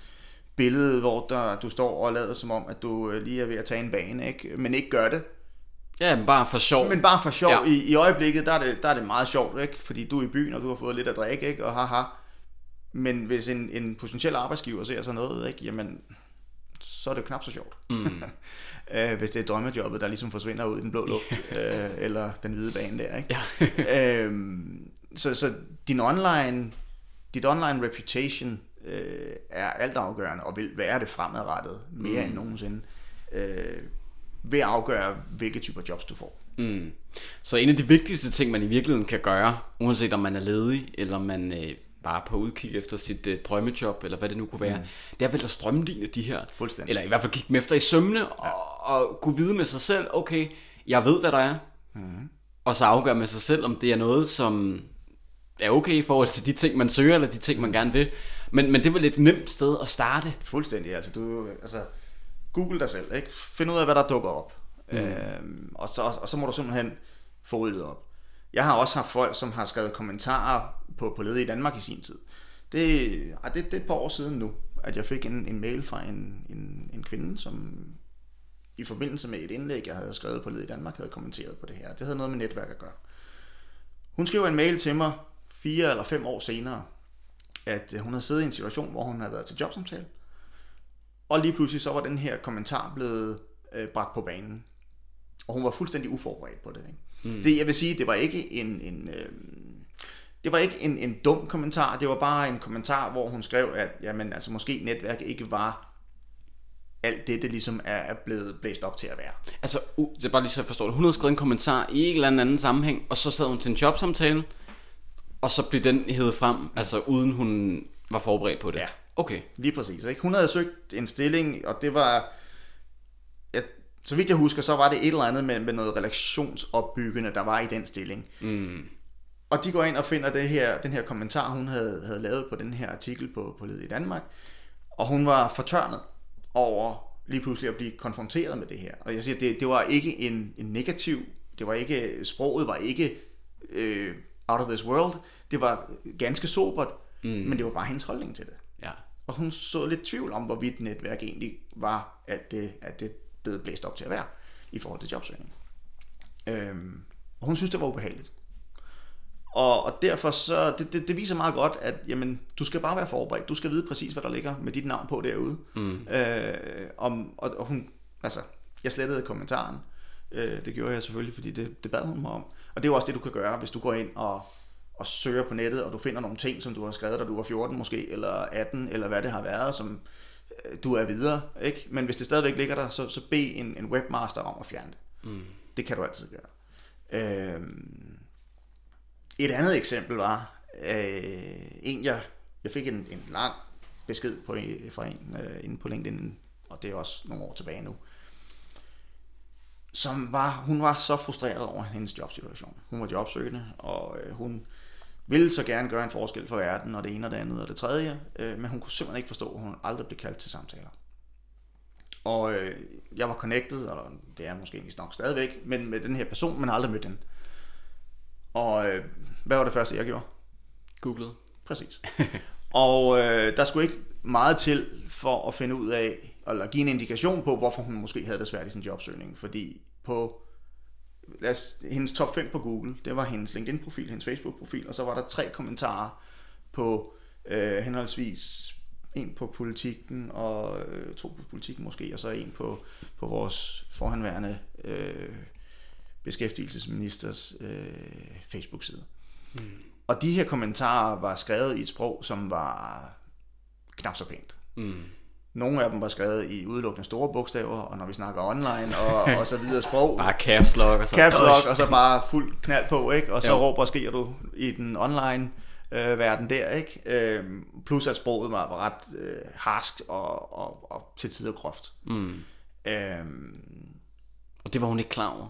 billede, hvor der, du står og lader som om, at du øh, lige er ved at tage en bane, ikke? men ikke gør det. Ja, men bare for sjov. Men bare for sjov. Ja. I, I øjeblikket, der er, det, der er det meget sjovt, ikke? fordi du er i byen, og du har fået lidt at drikke, ikke? og haha. Men hvis en, en potentiel arbejdsgiver ser sådan noget, ikke? jamen, så er det knap så sjovt. Mm. øh, hvis det er drømmejobbet, der ligesom forsvinder ud i den blå luft, øh, eller den hvide bane der. Ikke? Ja. øhm, så, så din online, dit online reputation øh, er altafgørende, og vil være det fremadrettet mere mm. end nogensinde. Øh, ved at afgøre, hvilke typer jobs du får. Mm. Så en af de vigtigste ting, man i virkeligheden kan gøre, uanset om man er ledig, eller man øh, bare på udkig efter sit øh, drømmejob, eller hvad det nu kunne være, mm. det er vel at strømligne de her, Fuldstændig. eller i hvert fald kigge dem efter i sømne, ja. og, og kunne vide med sig selv, okay, jeg ved, hvad der er, mm. og så afgøre med sig selv, om det er noget, som er okay i forhold til de ting, man søger, eller de ting, man gerne vil. Men, men det vel et nemt sted at starte. Fuldstændig, altså du, altså Google dig selv, ikke? Find ud af, hvad der dukker op. Mm. Øhm, og, så, og så må du simpelthen få ryddet op. Jeg har også haft folk, som har skrevet kommentarer på, på ledet i Danmark i sin tid. Det, ah, det, det er et par år siden nu, at jeg fik en, en mail fra en, en, en kvinde, som i forbindelse med et indlæg, jeg havde skrevet på ledet i Danmark, havde kommenteret på det her. Det havde noget med netværk at gøre. Hun skrev en mail til mig fire eller fem år senere, at øh, hun havde siddet i en situation, hvor hun havde været til jobsamtale, og lige pludselig så var den her kommentar blevet øh, bragt på banen. Og hun var fuldstændig uforberedt på det. Ikke? Mm. Det, jeg vil sige, det var ikke en, en øh, det var ikke en, en dum kommentar, det var bare en kommentar, hvor hun skrev, at jamen, altså, måske netværket ikke var alt det, det ligesom er, er blevet blæst op til at være. Altså, uh, det er bare lige så jeg forstår det. Hun havde skrevet en kommentar i en eller anden sammenhæng, og så sad hun til en jobsamtale, og så blev den hævet frem, altså uden hun var forberedt på det. Ja. Okay. Lige præcis. Ikke? Hun havde søgt en stilling, og det var... Så vidt jeg husker, så var det et eller andet med, med noget relationsopbyggende, der var i den stilling. Mm. Og de går ind og finder det her, den her kommentar, hun havde, havde lavet på den her artikel på, på Led i Danmark. Og hun var fortørnet over lige pludselig at blive konfronteret med det her. Og jeg siger, det, det var ikke en, en negativ, det var ikke, sproget var ikke øh, out of this world. Det var ganske sobert, mm. men det var bare hendes holdning til det. Ja. Og hun så lidt tvivl om, hvorvidt netværk egentlig var alt det, at det blev blæst op til at være i forhold til jobsøgning. Øhm, og hun synes, det var ubehageligt. Og, og derfor så, det, det, det viser meget godt, at jamen, du skal bare være forberedt. Du skal vide præcis, hvad der ligger med dit navn på derude. Mm. Øh, om, og, og hun, altså, jeg slettede kommentaren. Øh, det gjorde jeg selvfølgelig, fordi det, det bad hun mig om. Og det er jo også det, du kan gøre, hvis du går ind og, og søger på nettet, og du finder nogle ting, som du har skrevet, da du var 14 måske, eller 18, eller hvad det har været, som du er videre, ikke? Men hvis det stadigvæk ligger der, så, så bed en, en webmaster om at fjerne det. Mm. Det kan du altid gøre. Øhm, et andet eksempel var, øh, en jeg, jeg fik en, en lang besked på, fra en øh, inde på LinkedIn, og det er også nogle år tilbage nu, som var, hun var så frustreret over hendes jobsituation. Hun var jobsøgende, og øh, hun ville så gerne gøre en forskel for verden, og det ene og det andet og det tredje, øh, men hun kunne simpelthen ikke forstå, at hun aldrig blev kaldt til samtaler. Og øh, jeg var connected, og det er måske nok stadigvæk, men med den her person, men aldrig mødt den. Og øh, hvad var det første, jeg gjorde? Googlet. Præcis. og øh, der skulle ikke meget til for at finde ud af, eller give en indikation på, hvorfor hun måske havde det svært i sin jobsøgning. Fordi på lad os, hendes top 5 på Google, det var hendes LinkedIn-profil, hendes Facebook-profil, og så var der tre kommentarer på øh, henholdsvis en på politikken, og øh, to på politikken måske, og så en på, på vores forhenværende øh, beskæftigelsesministers øh, Facebook-side. Mm. Og de her kommentarer var skrevet i et sprog, som var knap så pænt. Mm. Nogle af dem var skrevet i udelukkende store bogstaver, og når vi snakker online og, og så videre sprog. bare caps lock og så. Caps lock, og så bare fuld knald på, ikke? Og så jo. råber og skriger du i den online øh, verden der, ikke? Øh, plus at sproget var, var ret øh, harsk og, og, og til tider groft. Mm. Øh, og det var hun ikke klar over?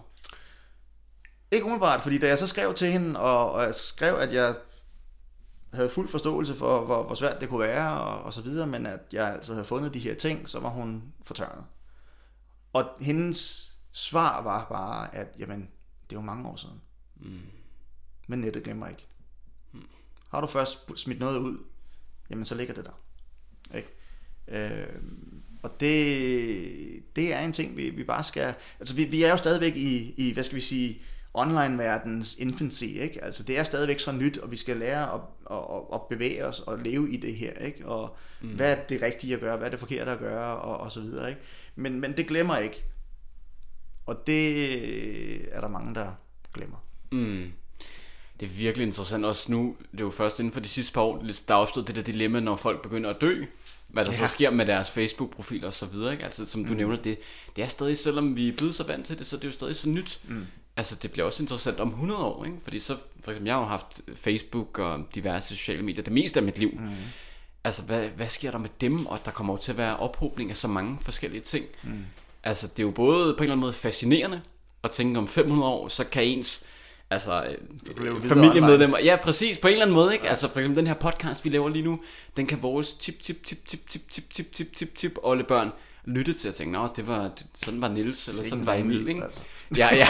Ikke umiddelbart, fordi da jeg så skrev til hende, og, og jeg skrev, at jeg havde fuld forståelse for, hvor, hvor svært det kunne være, og, og så videre, men at jeg altså havde fundet de her ting, så var hun fortørnet. Og hendes svar var bare, at jamen, det er jo mange år siden. Mm. Men nettet glemmer ikke. Mm. Har du først smidt noget ud, jamen så ligger det der. Ikke? Øh, og det, det er en ting, vi, vi bare skal... Altså, vi, vi er jo stadigvæk i, i, hvad skal vi sige, online-verdens infancy, ikke? Altså, det er stadigvæk så nyt, og vi skal lære at, at, at bevæge os og leve i det her, ikke? Og mm. hvad er det rigtige at gøre, hvad er det forkerte at gøre, og, og så videre, ikke? Men, men det glemmer ikke. Og det er der mange, der glemmer. Mm. Det er virkelig interessant også nu, det er jo først inden for de sidste par år, der er opstået det der dilemma, når folk begynder at dø, hvad der ja. så sker med deres Facebook-profil og så videre, ikke? Altså, som du mm. nævner, det, det er stadig, selvom vi er blevet så vant til det, så det er jo stadig så nyt. Mm altså det bliver også interessant om 100 år, ikke? Fordi så, for eksempel, jeg har jo haft Facebook og diverse sociale medier det meste af mit liv. Mm. Altså, hvad, hvad sker der med dem? Og der kommer jo til at være ophobning af så mange forskellige ting. Mm. Altså, det er jo både på en eller anden måde fascinerende at tænke om 500 år, så kan ens altså familiemedlemmer, ja præcis, på en eller anden måde, ikke? Ja. Altså for eksempel den her podcast, vi laver lige nu, den kan vores tip, tip, tip, tip, tip, tip, tip, tip, tip, tip, oldebørn lytte til og tænke, nå, det var, sådan var Nils eller sådan var Emil, ikke? Altså. Ja, ja.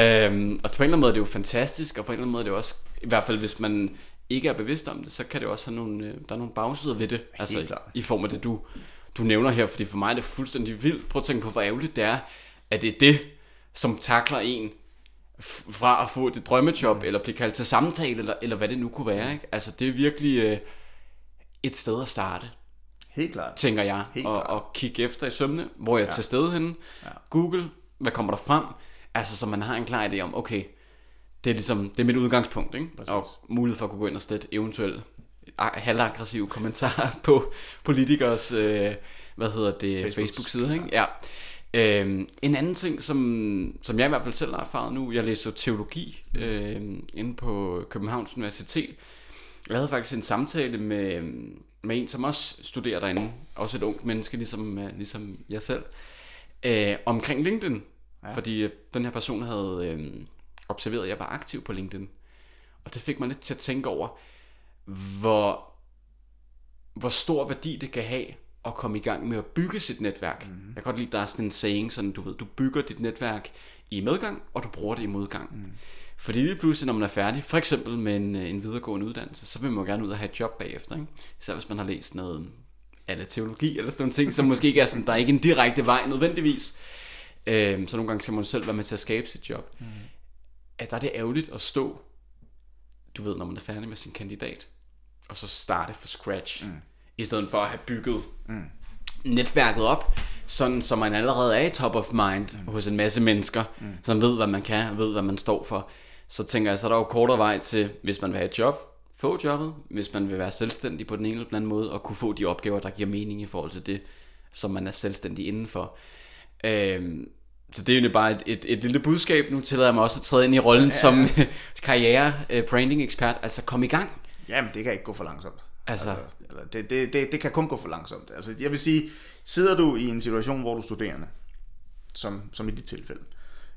øhm, og på en eller anden måde er det jo fantastisk, og på en eller anden måde er det også, i hvert fald hvis man ikke er bevidst om det, så kan det også have nogle, øh, der er nogle bagsider ved det. Altså i, i form af det, du, du nævner her, fordi for mig er det fuldstændig vildt. Prøv at tænke på, hvor ærgerligt det er, at det er det, som takler en fra at få et drømmejob, mm. eller blive kaldt til samtale, eller, eller hvad det nu kunne være. Ikke? Altså det er virkelig øh, et sted at starte. Helt klart. Tænker jeg. Helt og, klart. og kigge efter i sømne, hvor jeg ja. til stede henne. Ja. Google, hvad kommer der frem? Altså, så man har en klar idé om, okay, det er ligesom, det er mit udgangspunkt, ikke? Præcis. Og mulighed for at kunne gå ind og stille eventuelt halvaggressive kommentarer på politikers, øh, hvad hedder det, Facebook-side, ikke? Ja. Øhm, en anden ting, som, som jeg i hvert fald selv har erfaret nu, jeg læser teologi øh, inde på Københavns Universitet. Jeg havde faktisk en samtale med, med en, som også studerer derinde, også et ungt menneske, ligesom, øh, ligesom jeg selv, øh, omkring LinkedIn. Ja. Fordi øh, den her person havde øh, observeret, at jeg var aktiv på LinkedIn. Og det fik mig lidt til at tænke over, hvor, hvor stor værdi det kan have at komme i gang med at bygge sit netværk. Mm. Jeg kan godt lide, der er sådan en saying, sådan du ved, du bygger dit netværk i medgang, og du bruger det i modgang. Mm. Fordi lige pludselig, når man er færdig, for eksempel med en, øh, en videregående uddannelse, så vil man gerne ud og have et job bagefter. Ikke? Især hvis man har læst noget eller teologi eller sådan nogle ting, som måske ikke er sådan, der er ikke en direkte vej nødvendigvis. Øh, så nogle gange skal man selv være med til at skabe sit job. Mm. At der er det ærgerligt at stå, du ved, når man er færdig med sin kandidat, og så starte fra scratch, mm. i stedet for at have bygget mm. netværket op, sådan så man allerede er i top of mind mm. hos en masse mennesker, mm. som ved, hvad man kan, ved, hvad man står for. Så tænker jeg, så er der jo kortere vej til, hvis man vil have et job, få jobbet, hvis man vil være selvstændig på den ene eller den anden måde, og kunne få de opgaver, der giver mening i forhold til det, som man er selvstændig indenfor. Øhm, så det er jo bare et, et, et lille budskab. Nu tillader jeg mig også at træde ind i rollen ja, ja. som karriere uh, branding ekspert. Altså kom i gang. Jamen det kan ikke gå for langsomt. Altså, altså det, det, det, det kan kun gå for langsomt. Altså jeg vil sige, sidder du i en situation, hvor du er studerende, som, som i dit tilfælde,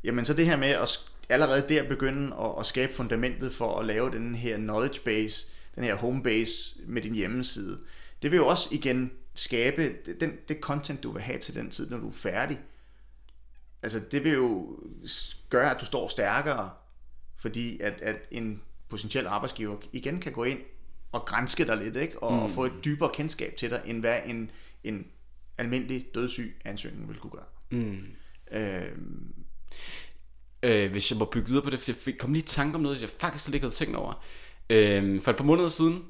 jamen så det her med at allerede der begynde at, at skabe fundamentet for at lave den her knowledge base, den her home base med din hjemmeside, det vil jo også igen skabe den, det content, du vil have til den tid, når du er færdig. Altså det vil jo gøre, at du står stærkere, fordi at, at en potentiel arbejdsgiver igen kan gå ind og grænske dig lidt, ikke? Og, mm. få et dybere kendskab til dig, end hvad en, en almindelig dødssyg ansøgning vil kunne gøre. Mm. Øh, øh, hvis jeg må bygge videre på det, for jeg kom lige i tanke om noget, jeg faktisk slet ikke havde tænkt over. Øh, for et par måneder siden,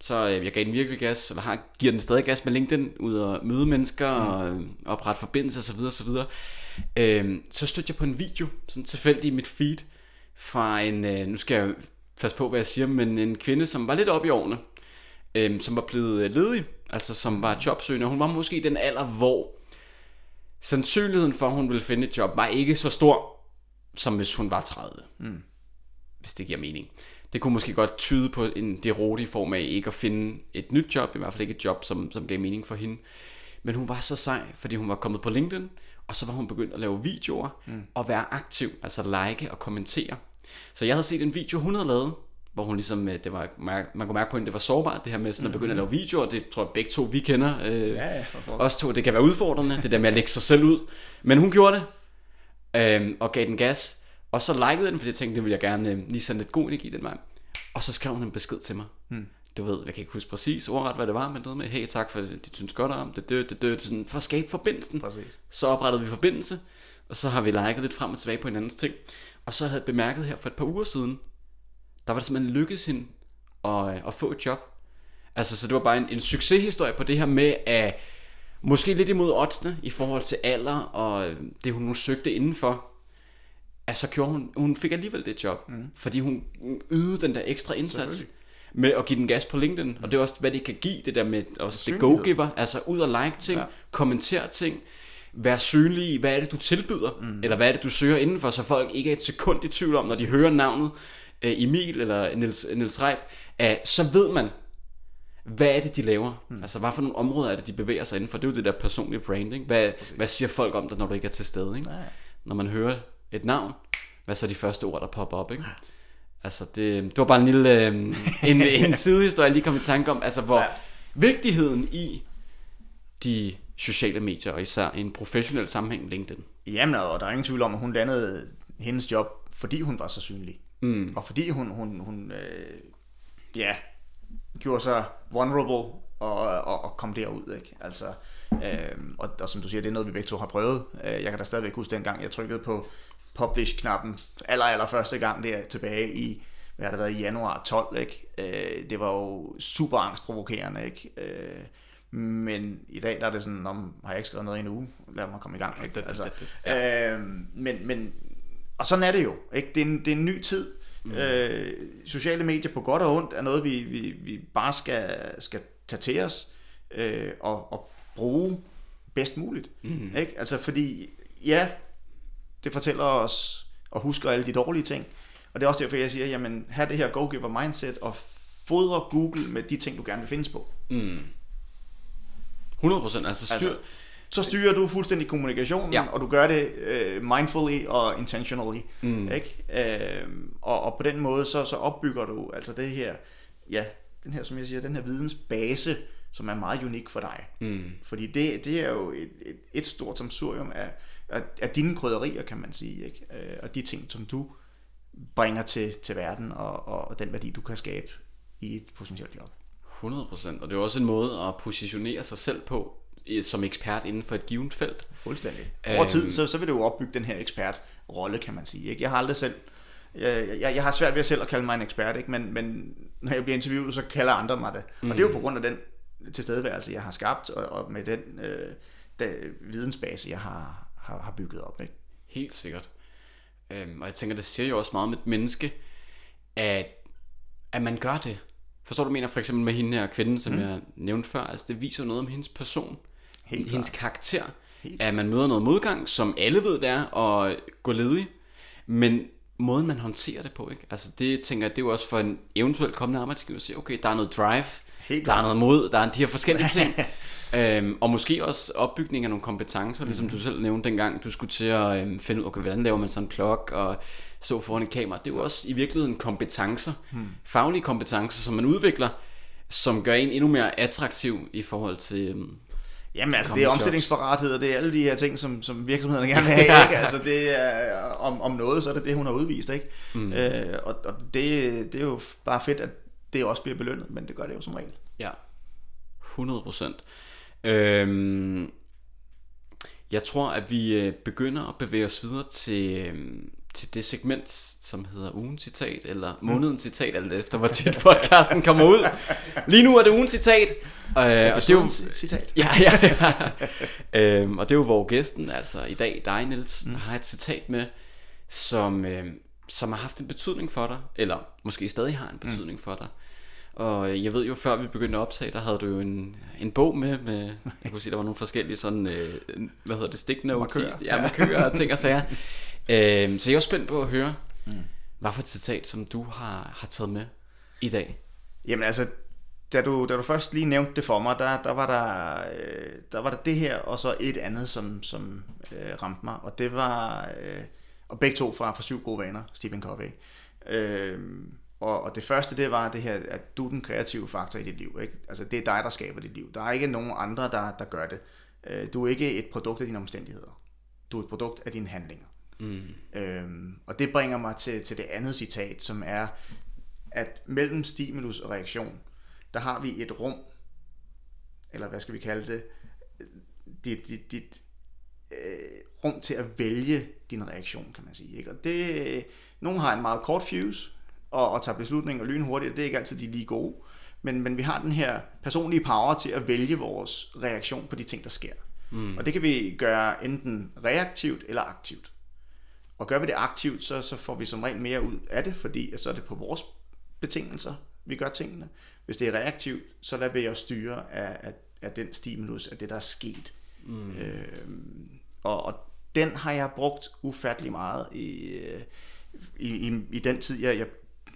så øh, jeg gav den virkelig gas, eller har, giver den stadig gas med LinkedIn, ud og møde mennesker, mm. og øh, oprette forbindelser osv. osv. Øh, så stødte jeg på en video, sådan tilfældig i mit feed, fra en, øh, nu skal jeg passe på, hvad jeg siger, men en kvinde, som var lidt oppe i årene, øh, som var blevet øh, ledig, altså som var jobsøgende. Hun var måske i den alder, hvor sandsynligheden for, at hun ville finde et job, var ikke så stor, som hvis hun var 30. Mm. Hvis det giver mening. Det kunne måske godt tyde på en derote i form af ikke at finde et nyt job, i hvert fald ikke et job, som, som gav mening for hende. Men hun var så sej, fordi hun var kommet på LinkedIn, og så var hun begyndt at lave videoer mm. og være aktiv, altså like og kommentere. Så jeg havde set en video, hun havde lavet, hvor hun ligesom, øh, det var, man kunne mærke på hende, det var sårbart, det her med sådan at begynde at lave videoer, det tror jeg begge to, vi kender, øh, ja, ja, os to, det kan være udfordrende, det der med at lægge sig selv ud, men hun gjorde det, øh, og gav den gas, og så likede den, fordi jeg tænkte, det ville jeg gerne øh, lige sende lidt god energi den vej, og så skrev hun en besked til mig, hmm. du ved, jeg kan ikke huske præcis ordret, hvad det var, men noget med, hey tak for det, de synes godt om det, det, det, det, sådan, for at skabe forbindelsen, præcis. så oprettede vi forbindelse, og så har vi liket lidt frem og tilbage på hinandens ting, og så havde jeg bemærket her for et par uger siden, der var det simpelthen lykkedes hende at, øh, at få et job. Altså, så det var bare en, en succeshistorie på det her med at måske lidt imod oddsene i forhold til alder og øh, det, hun nu søgte indenfor. Altså, gjorde hun, hun fik alligevel det job, mm. fordi hun ydede den der ekstra indsats med at give den gas på LinkedIn. Mm. Og det er også, hvad det kan give, det der med også det go-giver. Altså, ud og like ting, ja. kommentere ting, være synlig i, hvad er det, du tilbyder, mm. eller hvad er det, du søger indenfor, så folk ikke er et sekund i tvivl om, når de hører navnet øh, Emil eller Nils, Nils Reip, at så ved man, hvad er det, de laver? Mm. Altså, hvad for nogle områder er det, de bevæger sig inden for? Det er jo det der personlige branding. Hvad, hvad siger folk om dig, når du ikke er til stede? Ikke? Nej. Når man hører et navn, hvad så er de første ord, der popper op? Ikke? Altså, det, det var bare en lille øh, en, en sidehistorie, jeg lige kom i tanke om. Altså, hvor ja. vigtigheden i de sociale medier, og især i en professionel sammenhæng, LinkedIn. Jamen, og der er ingen tvivl om, at hun landede hendes job, fordi hun var så synlig. Mm. Og fordi hun, hun, hun øh, ja, gjorde sig vulnerable og, og, og kom derud, ikke? Altså, øh, og, og som du siger, det er noget, vi begge to har prøvet. Øh, jeg kan da stadigvæk huske dengang, jeg trykkede på publish-knappen aller, aller første gang der tilbage i, hvad har det været, i januar 12, ikke? Øh, det var jo super angstprovokerende, ikke? Øh, men i dag der er det sådan, om har jeg ikke skrevet noget i en uge, lad mig komme i gang. Ikke? Altså, øh, men, men og sådan er det jo. Ikke? Det, er en, det er en ny tid. Mm. Øh, sociale medier på godt og ondt er noget, vi, vi, vi bare skal, skal tage til os øh, og, og bruge bedst muligt. Mm. Ikke? Altså fordi, ja, det fortæller os og husker alle de dårlige ting. Og det er også derfor, jeg siger, jamen, have det her go-giver mindset og fodre Google med de ting, du gerne vil findes på. Mm. 100% altså styr, altså, så styrer du fuldstændig kommunikationen, ja. og du gør det uh, mindfully og intentionally. Mm. Ikke? Uh, og, og på den måde, så, så opbygger du altså det her, ja, den her, som jeg siger, den her vidensbase, som er meget unik for dig. Mm. Fordi det, det er jo et, et, et stort samsurium af, af, af dine krydderier, kan man sige, ikke? Uh, og de ting, som du bringer til, til verden, og, og den værdi, du kan skabe i et potentielt job. 100%, og det er også en måde at positionere sig selv på, som ekspert inden for et givet felt. Fuldstændig. Over tid, øhm. så, så vil du jo opbygge den her ekspertrolle, kan man sige. Ikke? Jeg har aldrig selv, jeg, jeg, jeg har svært ved at selv at kalde mig en ekspert, ikke? Men, men når jeg bliver interviewet, så kalder andre mig det. Mm. Og det er jo på grund af den tilstedeværelse, jeg har skabt, og, og med den, øh, den vidensbase, jeg har, har, har bygget op. Ikke? Helt sikkert. Øhm, og jeg tænker, det siger jo også meget om et menneske, at, at man gør det. Forstår du, mener for eksempel med hende her kvinde, som mm. jeg nævnte før? Altså det viser noget om hendes person, Helt hendes klart. karakter. Helt At man møder noget modgang, som alle ved det er, og gå ledig. Men måden man håndterer det på, ikke? Altså det tænker jeg, det er jo også for en eventuelt kommende arbejdsgiver at sige, okay, der er noget drive, Helt der er noget mod, der er de her forskellige ting. øhm, og måske også opbygning af nogle kompetencer, ligesom Mhm. du selv nævnte dengang, du skulle til at øhm, finde ud, okay, hvordan laver man sådan en plug, og stå foran et kamera. Det er jo også i virkeligheden kompetencer, Hmm. faglige kompetencer, som man udvikler, som gør en endnu mere attraktiv i forhold til... øhm, Jamen altså, det er jobs. omstillingsparathed, og det er alle de her ting, som, som virksomhederne gerne vil have. Ikke? Altså, det er, om, om noget, så er det det, hun har udvist. Ikke? Mm. Øh, og og det, det er jo bare fedt, at det også bliver belønnet, men det gør det jo som regel. Ja, 100 procent. Øhm, jeg tror, at vi øh, begynder at bevæge os videre til, øhm, til det segment, som hedder ugens citat, eller månedens citat, alt efter hvor tit podcasten kommer ud. Lige nu er det ugens citat. Øh, og det er jo, citat. Ja, ja, ja. øhm, og det er jo, hvor gæsten, altså i dag, dig Niels, mm. har et citat med, som, øhm, som har haft en betydning for dig, eller måske stadig har en betydning mm. for dig. Og øh, jeg ved jo, før vi begyndte at optage, der havde du jo en, en bog med, med jeg kunne sige, der var nogle forskellige sådan, øh, hvad hedder det, stick notes, Markører. ja, markører og ting og sager. Øhm, så jeg er spændt på at høre, mm. hvad for et citat, som du har, har taget med i dag. Jamen altså, da du, da du først lige nævnte det for mig, der, der, var der, øh, der var der det her, og så et andet, som, som øh, ramte mig. Og det var, øh, og begge to fra, fra Syv Gode Vaner, Stephen Covey. Øh, og, og det første, det var det her, at du er den kreative faktor i dit liv. Ikke? Altså, det er dig, der skaber dit liv. Der er ikke nogen andre, der, der gør det. Øh, du er ikke et produkt af dine omstændigheder. Du er et produkt af dine handlinger. Mm. Øhm, og det bringer mig til, til det andet citat, som er, at mellem stimulus og reaktion, der har vi et rum, eller hvad skal vi kalde det, dit, dit, dit øh, rum til at vælge din reaktion, kan man sige. Ikke? Og det, nogen har en meget kort fuse, og, og tager beslutninger lynhurtigt, og det er ikke altid de lige gode, men, men vi har den her personlige power til at vælge vores reaktion på de ting, der sker. Mm. Og det kan vi gøre enten reaktivt eller aktivt. Og gør vi det aktivt, så, så får vi som regel mere ud af det, fordi så er det på vores betingelser, vi gør tingene. Hvis det er reaktivt, så lader vi os styre af, af, af den stimulus, af det, der er sket. Mm. Øhm, og, og den har jeg brugt ufattelig meget i, øh, i, i, i den tid, jeg, jeg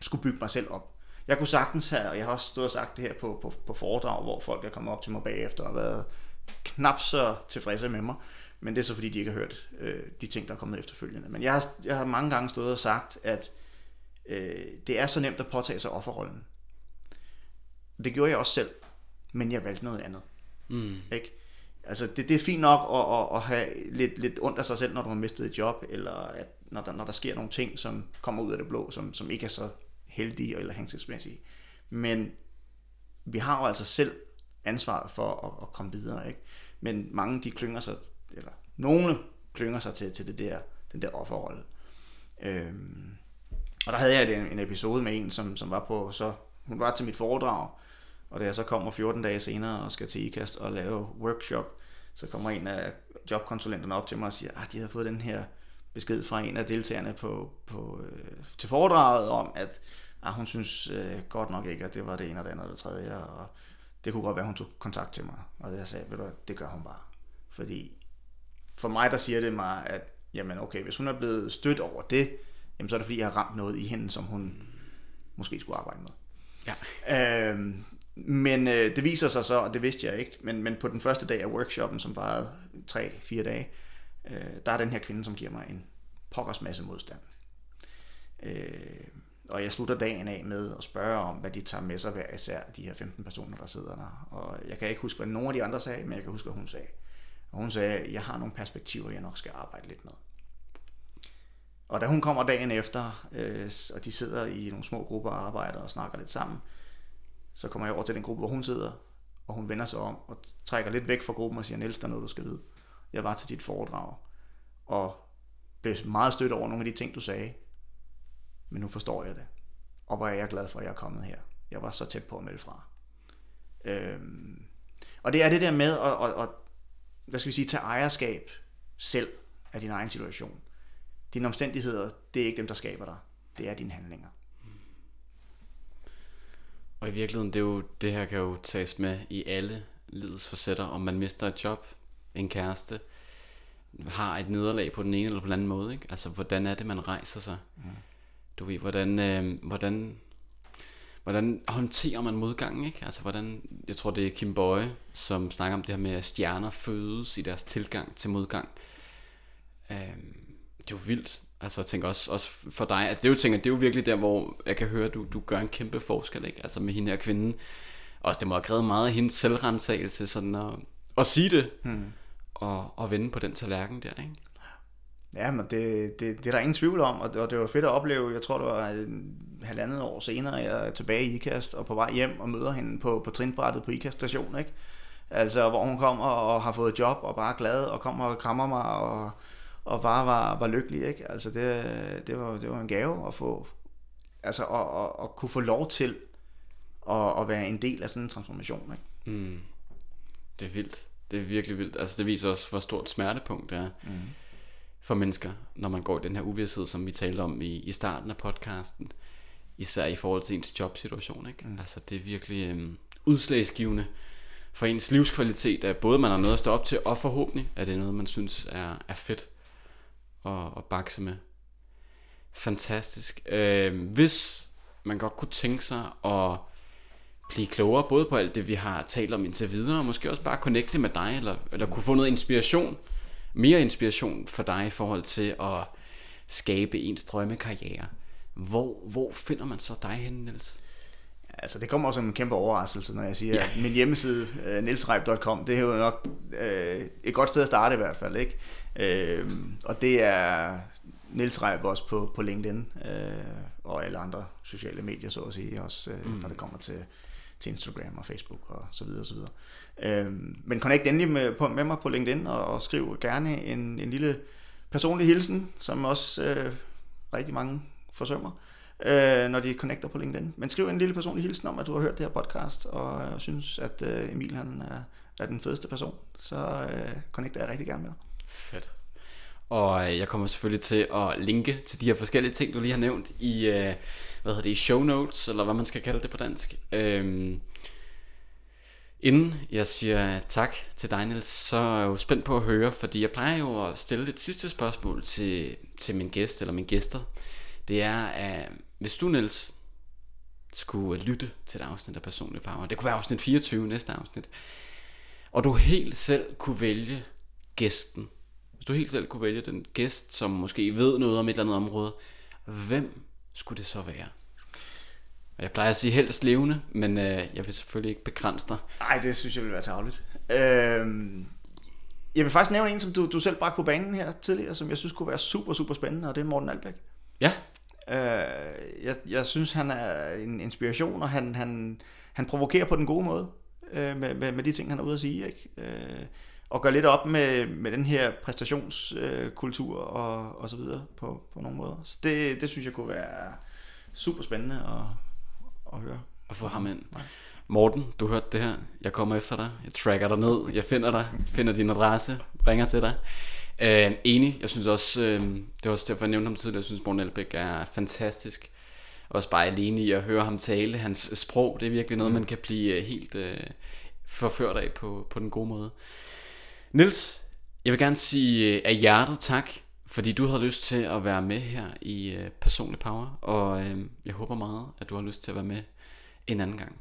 skulle bygge mig selv op. Jeg kunne sagtens have, og jeg har også stået og sagt det her på, på, på foredrag, hvor folk er kommet op til mig bagefter og været knap så tilfredse med mig, men det er så fordi, de ikke har hørt øh, de ting, der er kommet efterfølgende. Men jeg har, jeg har mange gange stået og sagt, at øh, det er så nemt at påtage sig offerrollen. Det gjorde jeg også selv, men jeg valgte noget andet. Mm. Ikke? Altså, det, det er fint nok at, at, at have lidt, lidt ondt af sig selv, når du har mistet et job, eller at, når, der, når der sker nogle ting, som kommer ud af det blå, som, som ikke er så heldige eller hensigtsmæssige. Men vi har jo altså selv ansvaret for at, at komme videre, ikke? Men mange de klynger sig, eller nogle klynger sig til, til det der, den der offerrolle. Øhm, og der havde jeg en, en episode med en, som, som var på, så hun var til mit foredrag, og da jeg så kommer 14 dage senere og skal til IKAST og lave workshop, så kommer en af jobkonsulenterne op til mig og siger, at de havde fået den her besked fra en af deltagerne på, på, øh, til foredraget om, at ah, hun synes øh, godt nok ikke, at det var det ene og det andet og det tredje, og det kunne godt være, at hun tog kontakt til mig. Og jeg sagde, ved du det gør hun bare. Fordi for mig, der siger det mig, at jamen okay, hvis hun er blevet stødt over det, jamen så er det fordi, jeg har ramt noget i hende, som hun måske skulle arbejde med. Ja. Øhm, men øh, det viser sig så, og det vidste jeg ikke, men, men på den første dag af workshoppen, som varede 3-4 dage, øh, der er den her kvinde, som giver mig en pokkers masse modstand. Øh, og jeg slutter dagen af med at spørge om, hvad de tager med sig hver især, de her 15 personer, der sidder der. Og jeg kan ikke huske, hvad nogen af de andre sagde, men jeg kan huske, hvad hun sagde. Og hun sagde, jeg har nogle perspektiver, jeg nok skal arbejde lidt med. Og da hun kommer dagen efter, øh, og de sidder i nogle små grupper og arbejder og snakker lidt sammen, så kommer jeg over til den gruppe, hvor hun sidder, og hun vender sig om og trækker lidt væk fra gruppen og siger, Niels, der er noget, du skal vide. Jeg var til dit foredrag, og blev meget stødt over nogle af de ting, du sagde, men nu forstår jeg det. Og hvor er jeg glad for, at jeg er kommet her. Jeg var så tæt på at melde fra. Øhm, og det er det der med at, at, at hvad skal vi sige, tage ejerskab selv af din egen situation. Dine omstændigheder, det er ikke dem, der skaber dig. Det er dine handlinger. Og i virkeligheden, det, er jo, det her kan jo tages med i alle livets facetter, om man mister et job, en kæreste, har et nederlag på den ene eller på den anden måde. Ikke? Altså, hvordan er det, man rejser sig? Mm. Du ved, hvordan, øh, hvordan, hvordan håndterer man modgangen? Ikke? Altså, hvordan, jeg tror, det er Kim Bøje, som snakker om det her med, at stjerner fødes i deres tilgang til modgang. Øh, det er jo vildt. Altså jeg tænker også, også for dig, altså det er jo, tænker, det er jo virkelig der, hvor jeg kan høre, at du, du gør en kæmpe forskel, ikke? Altså med hende her kvinde. Også det må have krævet meget af hendes selvrensagelse, sådan at, at sige det, hmm. og, og vende på den tallerken der, ikke? Ja, men det, det, det er der ingen tvivl om, og det, og det var fedt at opleve, jeg tror det var en halvandet år senere, jeg er tilbage i IKAST og på vej hjem og møder hende på, på trinbrættet på IKAST station, ikke? Altså, hvor hun kommer og har fået job og bare er glad og kommer og krammer mig og og bare var, var lykkelig. Ikke? Altså det, det, var, det var en gave at få, altså at, at, at kunne få lov til at, at være en del af sådan en transformation. Ikke? Mm. Det er vildt. Det er virkelig vildt. Altså det viser også, hvor stort smertepunkt det er mm. For mennesker, når man går i den her uvidshed, som vi talte om i, i starten af podcasten. Især i forhold til ens jobsituation. Ikke? Mm. Altså det er virkelig øhm, udslagsgivende for ens livskvalitet, at både man har noget at stå op til, og forhåbentlig at det er noget, man synes er, er fedt at, at bakse med. Fantastisk. Øh, hvis man godt kunne tænke sig at blive klogere, både på alt det, vi har talt om indtil videre, og måske også bare connecte med dig, eller, eller kunne få noget inspiration, mere inspiration for dig i forhold til at skabe ens drømmekarriere. Hvor, hvor finder man så dig henne, Niels? Altså, det kommer også som en kæmpe overraskelse, når jeg siger, ja. at min hjemmeside, øh, nilsreib.com, det er jo nok uh, et godt sted at starte i hvert fald, ikke? Uh, og det er Nils Reib også på, på LinkedIn, uh, og alle andre sociale medier, så at sige, også uh, mm. når det kommer til, til Instagram og Facebook og så videre og så videre. Uh, men connect endelig med, på, med mig på LinkedIn, og, og skriv gerne en, en lille personlig hilsen, som også øh, rigtig mange forsømmer øh, når de connecter på LinkedIn. Men skriv en lille personlig hilsen om, at du har hørt det her podcast, og øh, synes, at øh, Emil han er, er den fedeste person. Så øh, connecter jeg rigtig gerne med dig. Fedt. Og øh, jeg kommer selvfølgelig til at linke til de her forskellige ting, du lige har nævnt i, øh, hvad hedder det, i show notes, eller hvad man skal kalde det på dansk. Øhm, inden jeg siger tak til dig, Niels, så er jeg jo spændt på at høre, fordi jeg plejer jo at stille et sidste spørgsmål til, til min gæst eller mine gæster. Det er, at hvis du, Niels, skulle lytte til et afsnit af Personlig Power, det kunne være afsnit 24, næste afsnit, og du helt selv kunne vælge gæsten, hvis du helt selv kunne vælge den gæst, som måske ved noget om et eller andet område, hvem skulle det så være? Jeg plejer at sige helst levende, men øh, jeg vil selvfølgelig ikke begrænse dig. Nej, det synes jeg vil være tageligt. Øh, jeg vil faktisk nævne en, som du, du selv bragte på banen her tidligere, som jeg synes kunne være super, super spændende, og det er Morten Albæk. Ja, Øh, jeg, jeg synes, han er en inspiration, og han, han, han provokerer på den gode måde øh, med, med, med de ting, han er ude at sige. Ikke? Øh, og gør lidt op med, med den her præstationskultur øh, og, og så videre på, på nogle måder. Så det, det synes jeg kunne være super spændende at, at høre. At få ham ind. Morten, du hørte det her. Jeg kommer efter dig. Jeg tracker dig ned. Jeg finder dig. Finder din adresse. Ringer til dig. Uh, enig, jeg synes også, uh, det var også derfor jeg nævnte ham tidligere, jeg synes Morten Elbæk er fantastisk. Også bare alene i at høre ham tale, hans sprog, det er virkelig noget, mm. man kan blive uh, helt uh, forført af på, på den gode måde. Nils, jeg vil gerne sige uh, af hjertet tak, fordi du havde lyst til at være med her i uh, Personlig Power, og uh, jeg håber meget, at du har lyst til at være med en anden gang.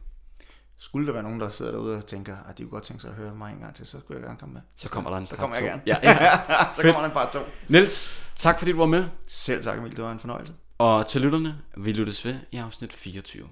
Skulle der være nogen, der sidder derude og tænker, at de kunne godt tænke sig at høre mig en gang til, så skulle jeg gerne komme med. Så kommer der en Så kommer jeg gerne. Ja, ja. så kommer der en par to. Niels, tak fordi du var med. Selv tak Emil, det var en fornøjelse. Og til lytterne, vi lyttes ved i afsnit 24.